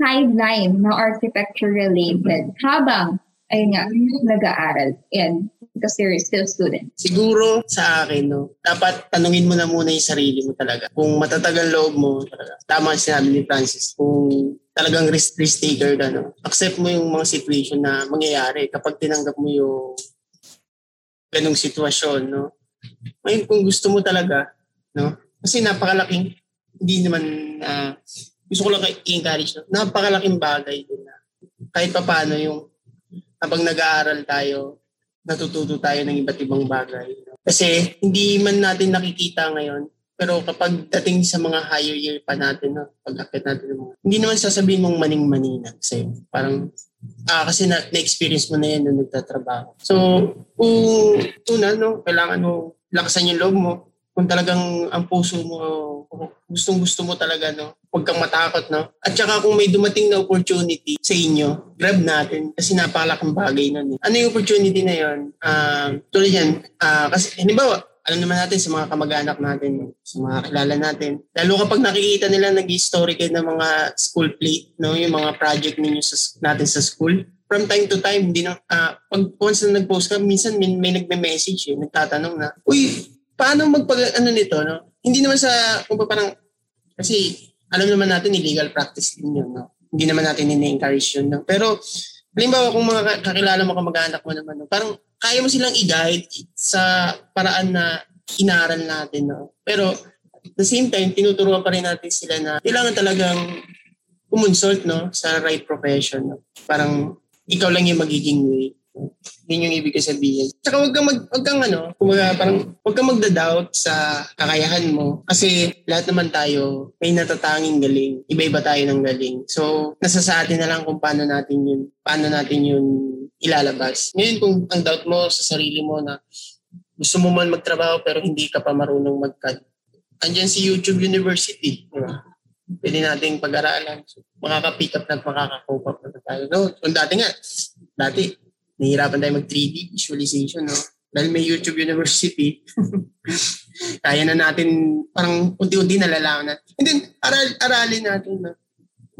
sideline na architecture related habang ayun nga, nag-aaral. And because they're still students. Siguro sa akin, no, dapat tanungin mo na muna yung sarili mo talaga. Kung matatagal loob mo, talaga. Tama sinabi ni Francis. Kung talagang risk, risk taker ka, no, accept mo yung mga situation na mangyayari kapag tinanggap mo yung ganong sitwasyon. No? Ngayon, kung gusto mo talaga, no, kasi napakalaking, hindi naman, uh, gusto ko lang i-encourage, no? napakalaking bagay din na kahit pa paano yung habang nag-aaral tayo, natututo tayo ng iba't ibang bagay. Kasi hindi man natin nakikita ngayon, pero kapag dating sa mga higher year pa natin, no, pag akit natin mo, hindi naman sasabihin mong maning-mani na. Kasi parang, ah, kasi na, na-experience mo na yan nung nagtatrabaho. So, kung una, no, kailangan mo lakasan yung loob mo. Kung talagang ang puso mo, gustong gusto mo talaga, no, huwag kang matakot, no? At saka kung may dumating na opportunity sa inyo, grab natin kasi napakalaking bagay nun. Eh. Ano yung opportunity na yun? Uh, tulad yan, uh, kasi halimbawa, alam naman natin sa mga kamag-anak natin, sa mga kilala natin. Lalo kapag nakikita nila nag-story kayo ng mga school plate, no? yung mga project ninyo sa, natin sa school, from time to time, hindi na, uh, pag once na nag-post ka, minsan may, may nagme-message, eh, nagtatanong na, uy, paano magpag, ano nito, no? Hindi naman sa, kung parang, kasi alam naman natin illegal practice din yun. No? Hindi naman natin ini-encourage yun. No? Pero, halimbawa kung mga kakilala mo, kamag-anak mo naman, no? parang kaya mo silang i-guide sa paraan na inaral natin. No? Pero, at the same time, tinuturuan pa rin natin sila na kailangan talagang umonsult no, sa right profession. No? Parang ikaw lang yung magiging way. Yun yung ibig sabihin. Tsaka wag kang, mag, wag kang ano, kumaga parang wag kang magda-doubt sa kakayahan mo. Kasi lahat naman tayo may natatanging galing. Iba-iba tayo ng galing. So, nasa sa atin na lang kung paano natin yun, paano natin yun ilalabas. Ngayon kung ang doubt mo sa sarili mo na gusto mo man magtrabaho pero hindi ka pa marunong mag-CAD. Andyan si YouTube University. Pwede nating pag-aralan. So, makaka-pick up na makaka-cope up na tayo. No, kung dati nga, dati, nahihirapan tayo mag 3D visualization, no? Dahil may YouTube University, kaya na natin, parang unti-unti nalalaman natin. And then, aral, aralin natin na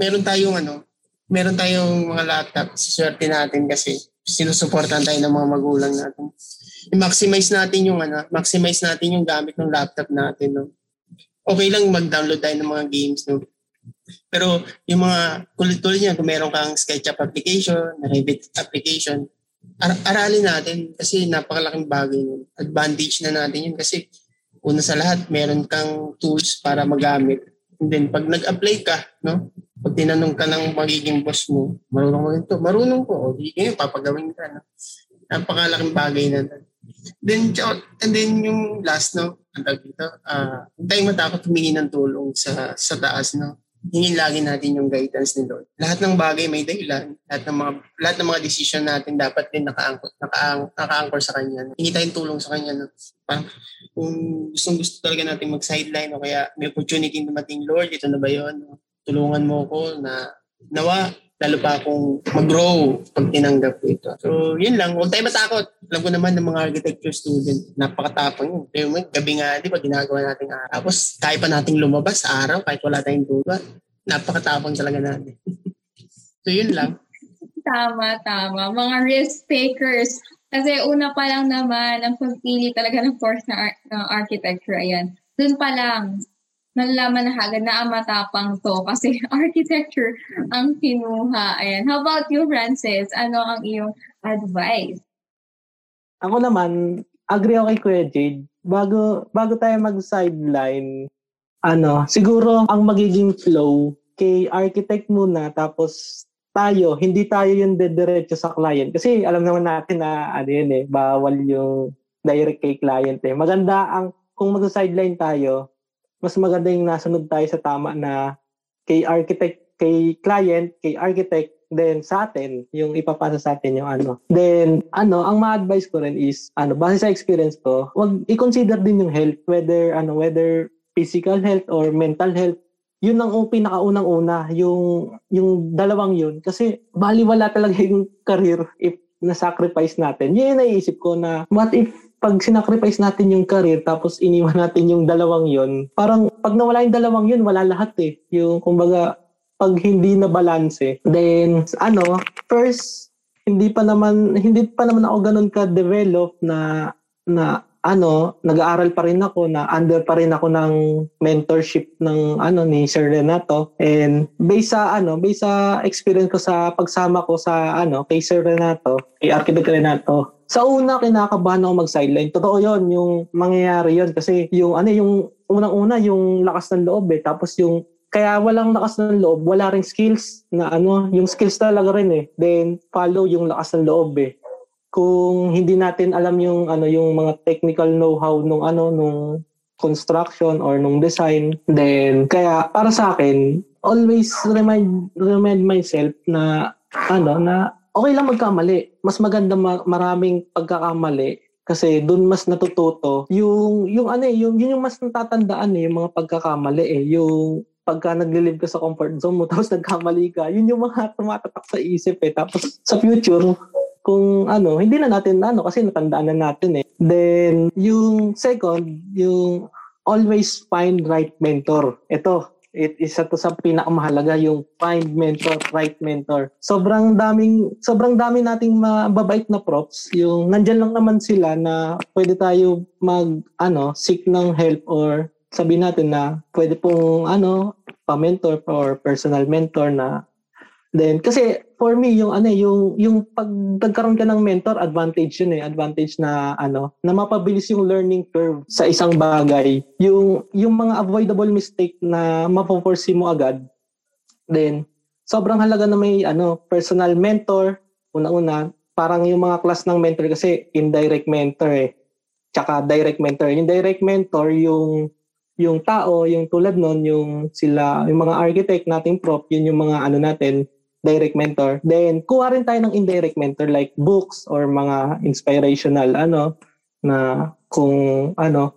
meron tayong ano, meron tayong mga laptop, swerte natin kasi sinusuportahan tayo ng mga magulang natin. I-maximize natin yung ano, maximize natin yung gamit ng laptop natin, no? Okay lang mag-download tayo ng mga games, no? Pero yung mga tulad-tulad niya, kung meron kang SketchUp application, Revit application, ar- aralin natin kasi napakalaking bagay yun. Advantage na natin yun kasi una sa lahat, meron kang tools para magamit. And then pag nag-apply ka, no? Pag tinanong ka ng magiging boss mo, marunong mo ito, marunong ko, o di kayo, papagawin ka. No? Napakalaking bagay na. Then, and then yung last, no, ang tawag dito, uh, huwag tayong matakot humingi ng tulong sa, sa taas, no? Hingin lagi natin yung guidance ni Lord. Lahat ng bagay may dahilan. Lahat ng mga lahat ng mga decision natin dapat din nakaangkor nakaang, nakaangkor sa kanya. Hingi tayong tulong sa kanya. No? Parang kung gustong gusto talaga natin mag-sideline o kaya may opportunity dumating, Lord, ito na ba yun? Tulungan mo ko na nawa lalo pa akong mag-grow pag tinanggap ko ito. So, yun lang. Huwag tayo matakot. Alam ko naman ng mga architecture student, napakatapang yun. Pero may gabi nga, di ba, ginagawa natin araw. Tapos, kaya pa nating lumabas araw kahit wala tayong duga. Napakatapang talaga natin. so, yun lang. Tama, tama. Mga risk takers. Kasi una pa lang naman, ang pagpili talaga ng course na ar- architecture, ayan. Doon pa lang, nalalaman na agad na ang matapang to kasi architecture ang kinuha. Ayan. How about you, Francis? Ano ang iyong advice? Ako naman, agree ako kay Kuya Jade. Bago, bago tayo mag-sideline, ano, siguro ang magiging flow kay architect muna tapos tayo, hindi tayo yung dediretso sa client. Kasi alam naman natin na ano yun eh, bawal yung direct kay client eh. Maganda ang kung mag-sideline tayo, mas maganda yung nasunod tayo sa tama na kay architect, kay client, kay architect, then sa atin, yung ipapasa sa atin yung ano. Then, ano, ang ma-advise ko rin is, ano, base sa experience ko, wag i-consider din yung health, whether, ano, whether physical health or mental health, yun ang pinakaunang-una, yung, yung dalawang yun. Kasi, baliwala talaga yung career if na-sacrifice natin. Yun yung naiisip ko na, what if pag sinacrifice natin yung career tapos iniwan natin yung dalawang yon parang pag nawala yung dalawang yun, wala lahat eh. Yung kumbaga, pag hindi na balance then ano, first, hindi pa naman, hindi pa naman ako ganun ka-develop na, na ano, nag-aaral pa rin ako na under pa rin ako ng mentorship ng ano ni Sir Renato and based sa ano, based sa experience ko sa pagsama ko sa ano kay Sir Renato, kay Architect Renato, sa una, kinakabahan ako mag-sideline. Totoo yon yung mangyayari yon Kasi yung, ano, yung unang-una, yung lakas ng loob eh. Tapos yung, kaya walang lakas ng loob, wala ring skills na ano, yung skills talaga rin eh. Then, follow yung lakas ng loob eh. Kung hindi natin alam yung, ano, yung mga technical know-how nung, ano, nung construction or nung design, then, kaya para sa akin, always remind, remind myself na, ano, na okay lang magkamali. Mas maganda ma- maraming pagkakamali kasi doon mas natututo yung yung ano eh, yung yun yung mas natatandaan eh, yung mga pagkakamali eh, yung pagka naglilive ka sa comfort zone mo tapos nagkamali ka, yun yung mga tumatatak sa isip eh. Tapos sa future, kung ano, hindi na natin ano kasi natandaan na natin eh. Then, yung second, yung always find right mentor. Ito, it isa to sa pinakamahalaga yung find mentor, right mentor. Sobrang daming sobrang dami nating mababait na props. Yung nandiyan lang naman sila na pwede tayo mag ano, seek ng help or sabi natin na pwede pong ano, pa-mentor or personal mentor na Then kasi for me yung ano yung yung pag nagkaroon ka ng mentor advantage yun eh advantage na ano na mapabilis yung learning curve sa isang bagay yung yung mga avoidable mistake na mapoforesee mo agad then sobrang halaga na may ano personal mentor una-una parang yung mga class ng mentor kasi indirect mentor eh. Tsaka direct mentor. Yung direct mentor, yung yung tao, yung tulad nun, yung sila, yung mga architect nating prop, yun yung mga ano natin, direct mentor. Then, kuha rin tayo ng indirect mentor like books or mga inspirational ano na kung ano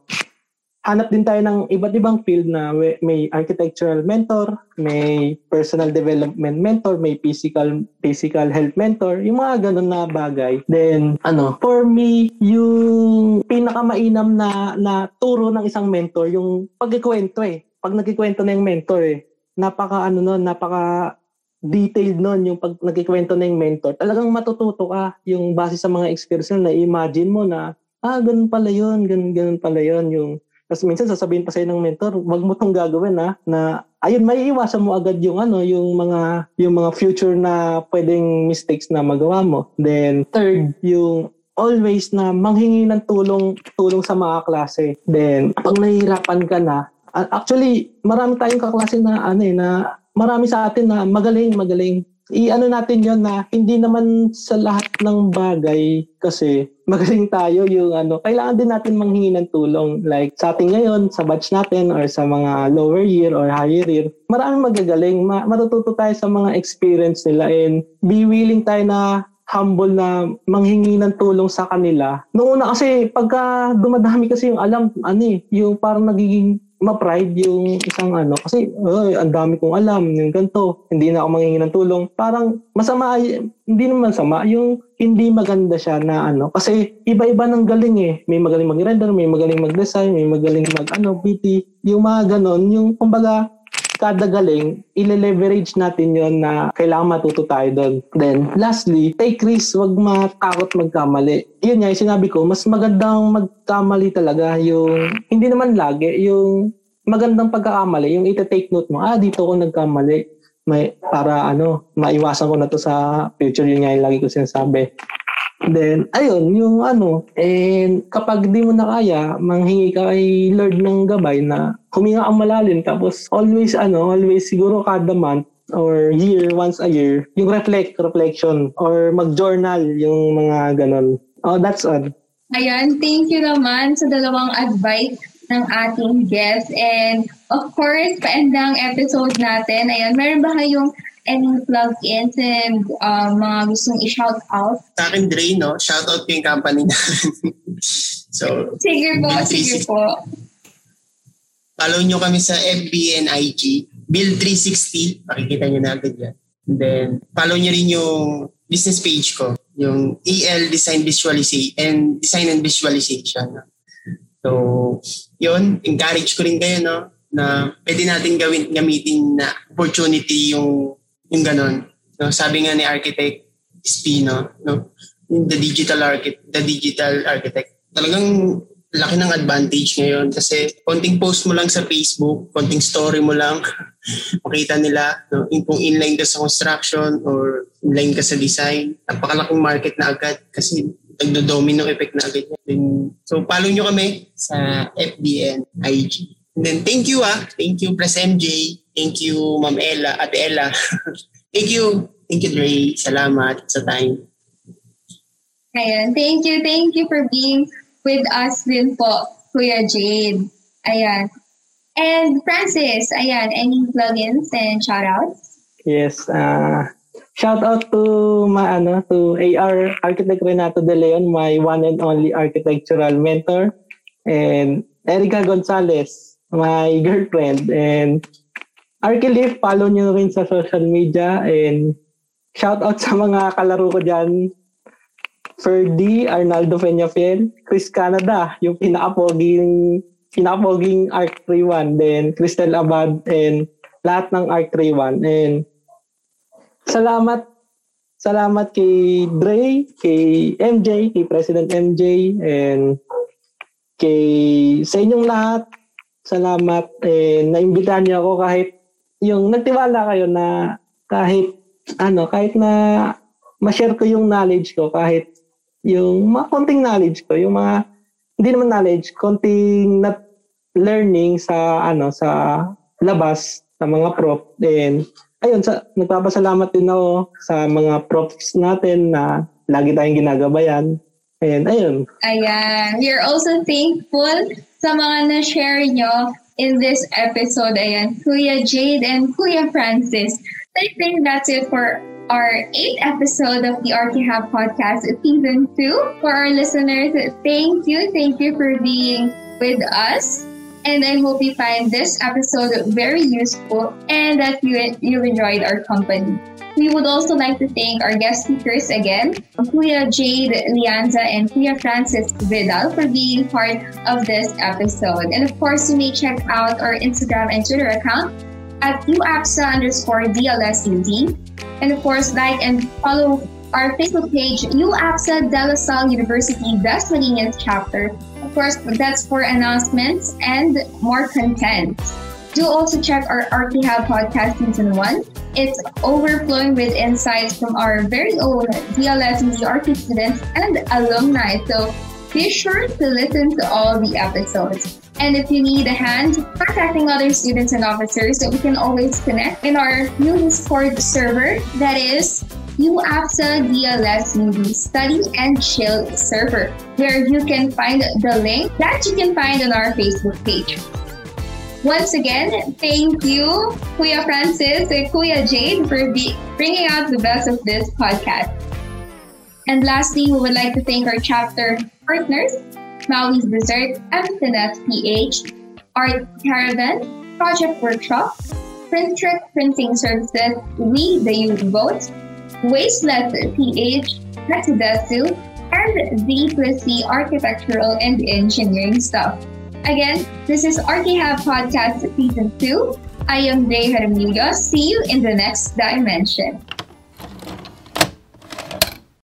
hanap din tayo ng iba't ibang field na may architectural mentor, may personal development mentor, may physical physical health mentor, yung mga ganun na bagay. Then ano, for me yung pinakamainam na na turo ng isang mentor yung pagkikwento eh. Pag nagkikwento na yung mentor eh. Napaka ano no, napaka detailed nun yung pag nagkikwento na yung mentor. Talagang matututo ka yung base sa mga experience na imagine mo na ah, ganun pala yun, ganun, ganun pala yun, yung tapos minsan sasabihin pa sa'yo ng mentor, wag mo tong gagawin ha, na ayun may iwasan mo agad yung ano, yung mga yung mga future na pwedeng mistakes na magawa mo. Then third, yung always na manghingi ng tulong tulong sa mga klase. Then pag nahihirapan ka na, actually marami tayong kaklase na ano eh na marami sa atin na magaling, magaling i-ano natin yon na hindi naman sa lahat ng bagay kasi magaling tayo yung ano, kailangan din natin manghingi ng tulong. Like sa atin ngayon, sa batch natin or sa mga lower year or higher year, maraming magagaling. Ma- matututo tayo sa mga experience nila and be willing tayo na humble na manghingi ng tulong sa kanila. Noong una kasi pagka dumadami kasi yung alam, ano eh, yung parang nagiging ma-pride yung isang ano kasi oh, ang dami kong alam yung ganito hindi na ako manghingi ng tulong. Parang masama hindi naman sama yung hindi maganda siya na ano kasi iba-iba ng galing eh. May magaling mag-render may magaling mag-design may magaling mag ano PT yung mga ganon yung kumbaga kada galing, ile-leverage natin yon na kailangan matuto tayo doon. Then, lastly, take risk, wag matakot magkamali. Yun nga, sinabi ko, mas magandang magkamali talaga yung, hindi naman lagi, yung magandang pagkakamali, yung ita-take note mo, ah, dito ako nagkamali. May, para ano, maiwasan ko na to sa future, yun nga yung lagi ko sinasabi. Then, ayun, yung ano, and kapag di mo na kaya, manghingi ka kay Lord ng gabay na huminga ang malalim. Tapos, always, ano, always siguro kada month or year, once a year, yung reflect, reflection, or mag-journal, yung mga ganon. Oh, that's all. Ayan, thank you naman sa dalawang advice ng ating guest. And of course, paendang episode natin. Ayan, meron ba kayong any plug-ins and uh, mga gustong i-shout out? Sa akin, Dre, no? Shout out ko yung company na. so, sige po, sige po. Follow nyo kami sa FB and IG. Build 360. Makikita nyo na agad yan. And then, follow nyo rin yung business page ko. Yung EL Design Visualization and Design and Visualization. So, yun. Encourage ko rin kayo, no? na pwede natin gawin gamitin na opportunity yung yung ganon. No, sabi nga ni architect Spino, no, the digital architect, the digital architect. Talagang laki ng advantage ngayon kasi konting post mo lang sa Facebook, konting story mo lang, makita nila no, kung inline ka sa construction or inline ka sa design. Napakalaking market na agad kasi nagdo-domino effect na agad. Then, so follow nyo kami sa FBN IG. And then thank you ah. Thank you Plus MJ. Thank you Ma'am Ella, Ate Ella. thank you. Thank you Dre. Salamat sa time. Ayan. Thank you. Thank you for being with us din po, Kuya Jade. Ayan. And Francis, ayan, any plugins and shoutouts? Yes. Uh, shout out to ma ano to AR Architect Renato De Leon, my one and only architectural mentor, and Erica Gonzalez, my girlfriend, and Archilif, follow nyo rin sa social media and shout out sa mga kalaro ko dyan. Ferdy, Arnaldo Peñafiel, Chris Canada, yung pinaka-poging, pinaka-poging Arc 31, then Cristel Abad, and lahat ng Arc 31. And salamat, salamat kay Dre, kay MJ, kay President MJ, and kay sa inyong lahat, salamat. And naimbitahan niyo ako kahit yung nagtiwala kayo na kahit ano, kahit na ma-share ko yung knowledge ko, kahit yung mga konting knowledge ko, yung mga hindi naman knowledge, konting not learning sa ano sa labas sa mga prop then ayun sa nagpapasalamat din ako sa mga profs natin na lagi tayong ginagabayan. And ayun. Ayan. We are also thankful sa mga na-share nyo in this episode. Ayan, Kuya Jade and Kuya Francis. I think that's it for our eighth episode of the Archihab podcast, season two. For our listeners, thank you. Thank you for being with us. And I hope you find this episode very useful and that you, you enjoyed our company. We would also like to thank our guest speakers again, Kuya Jade Lianza and Kuya Francis Vidal for being part of this episode. And of course, you may check out our Instagram and Twitter account at uapsa underscore DLSUD. And of course, like and follow our Facebook page, UAPSA De La Salle University Dasmariñas chapter. Of course, that's for announcements and more content. Do also check our Archihab podcast season one. It's overflowing with insights from our very own DLS and the students and alumni. So be sure to listen to all the episodes. And if you need a hand contacting other students and officers, so we can always connect in our new Discord server that is UAPSA DLS Movie Study and Chill server, where you can find the link that you can find on our Facebook page. Once again, thank you, Kuya Francis and Kuya Jade, for be- bringing out the best of this podcast. And lastly, we would like to thank our chapter partners, Maui's Dessert, Emptiness PH, Art Caravan, Project Workshop, Print Trick Printing Services, We the Youth Vote, Wasteless PH, Metsudesu, and the Plessy Architectural and Engineering Stuff. Again, this is Archihab Podcast Season 2. I am Day Hermilio. See you in the next dimension.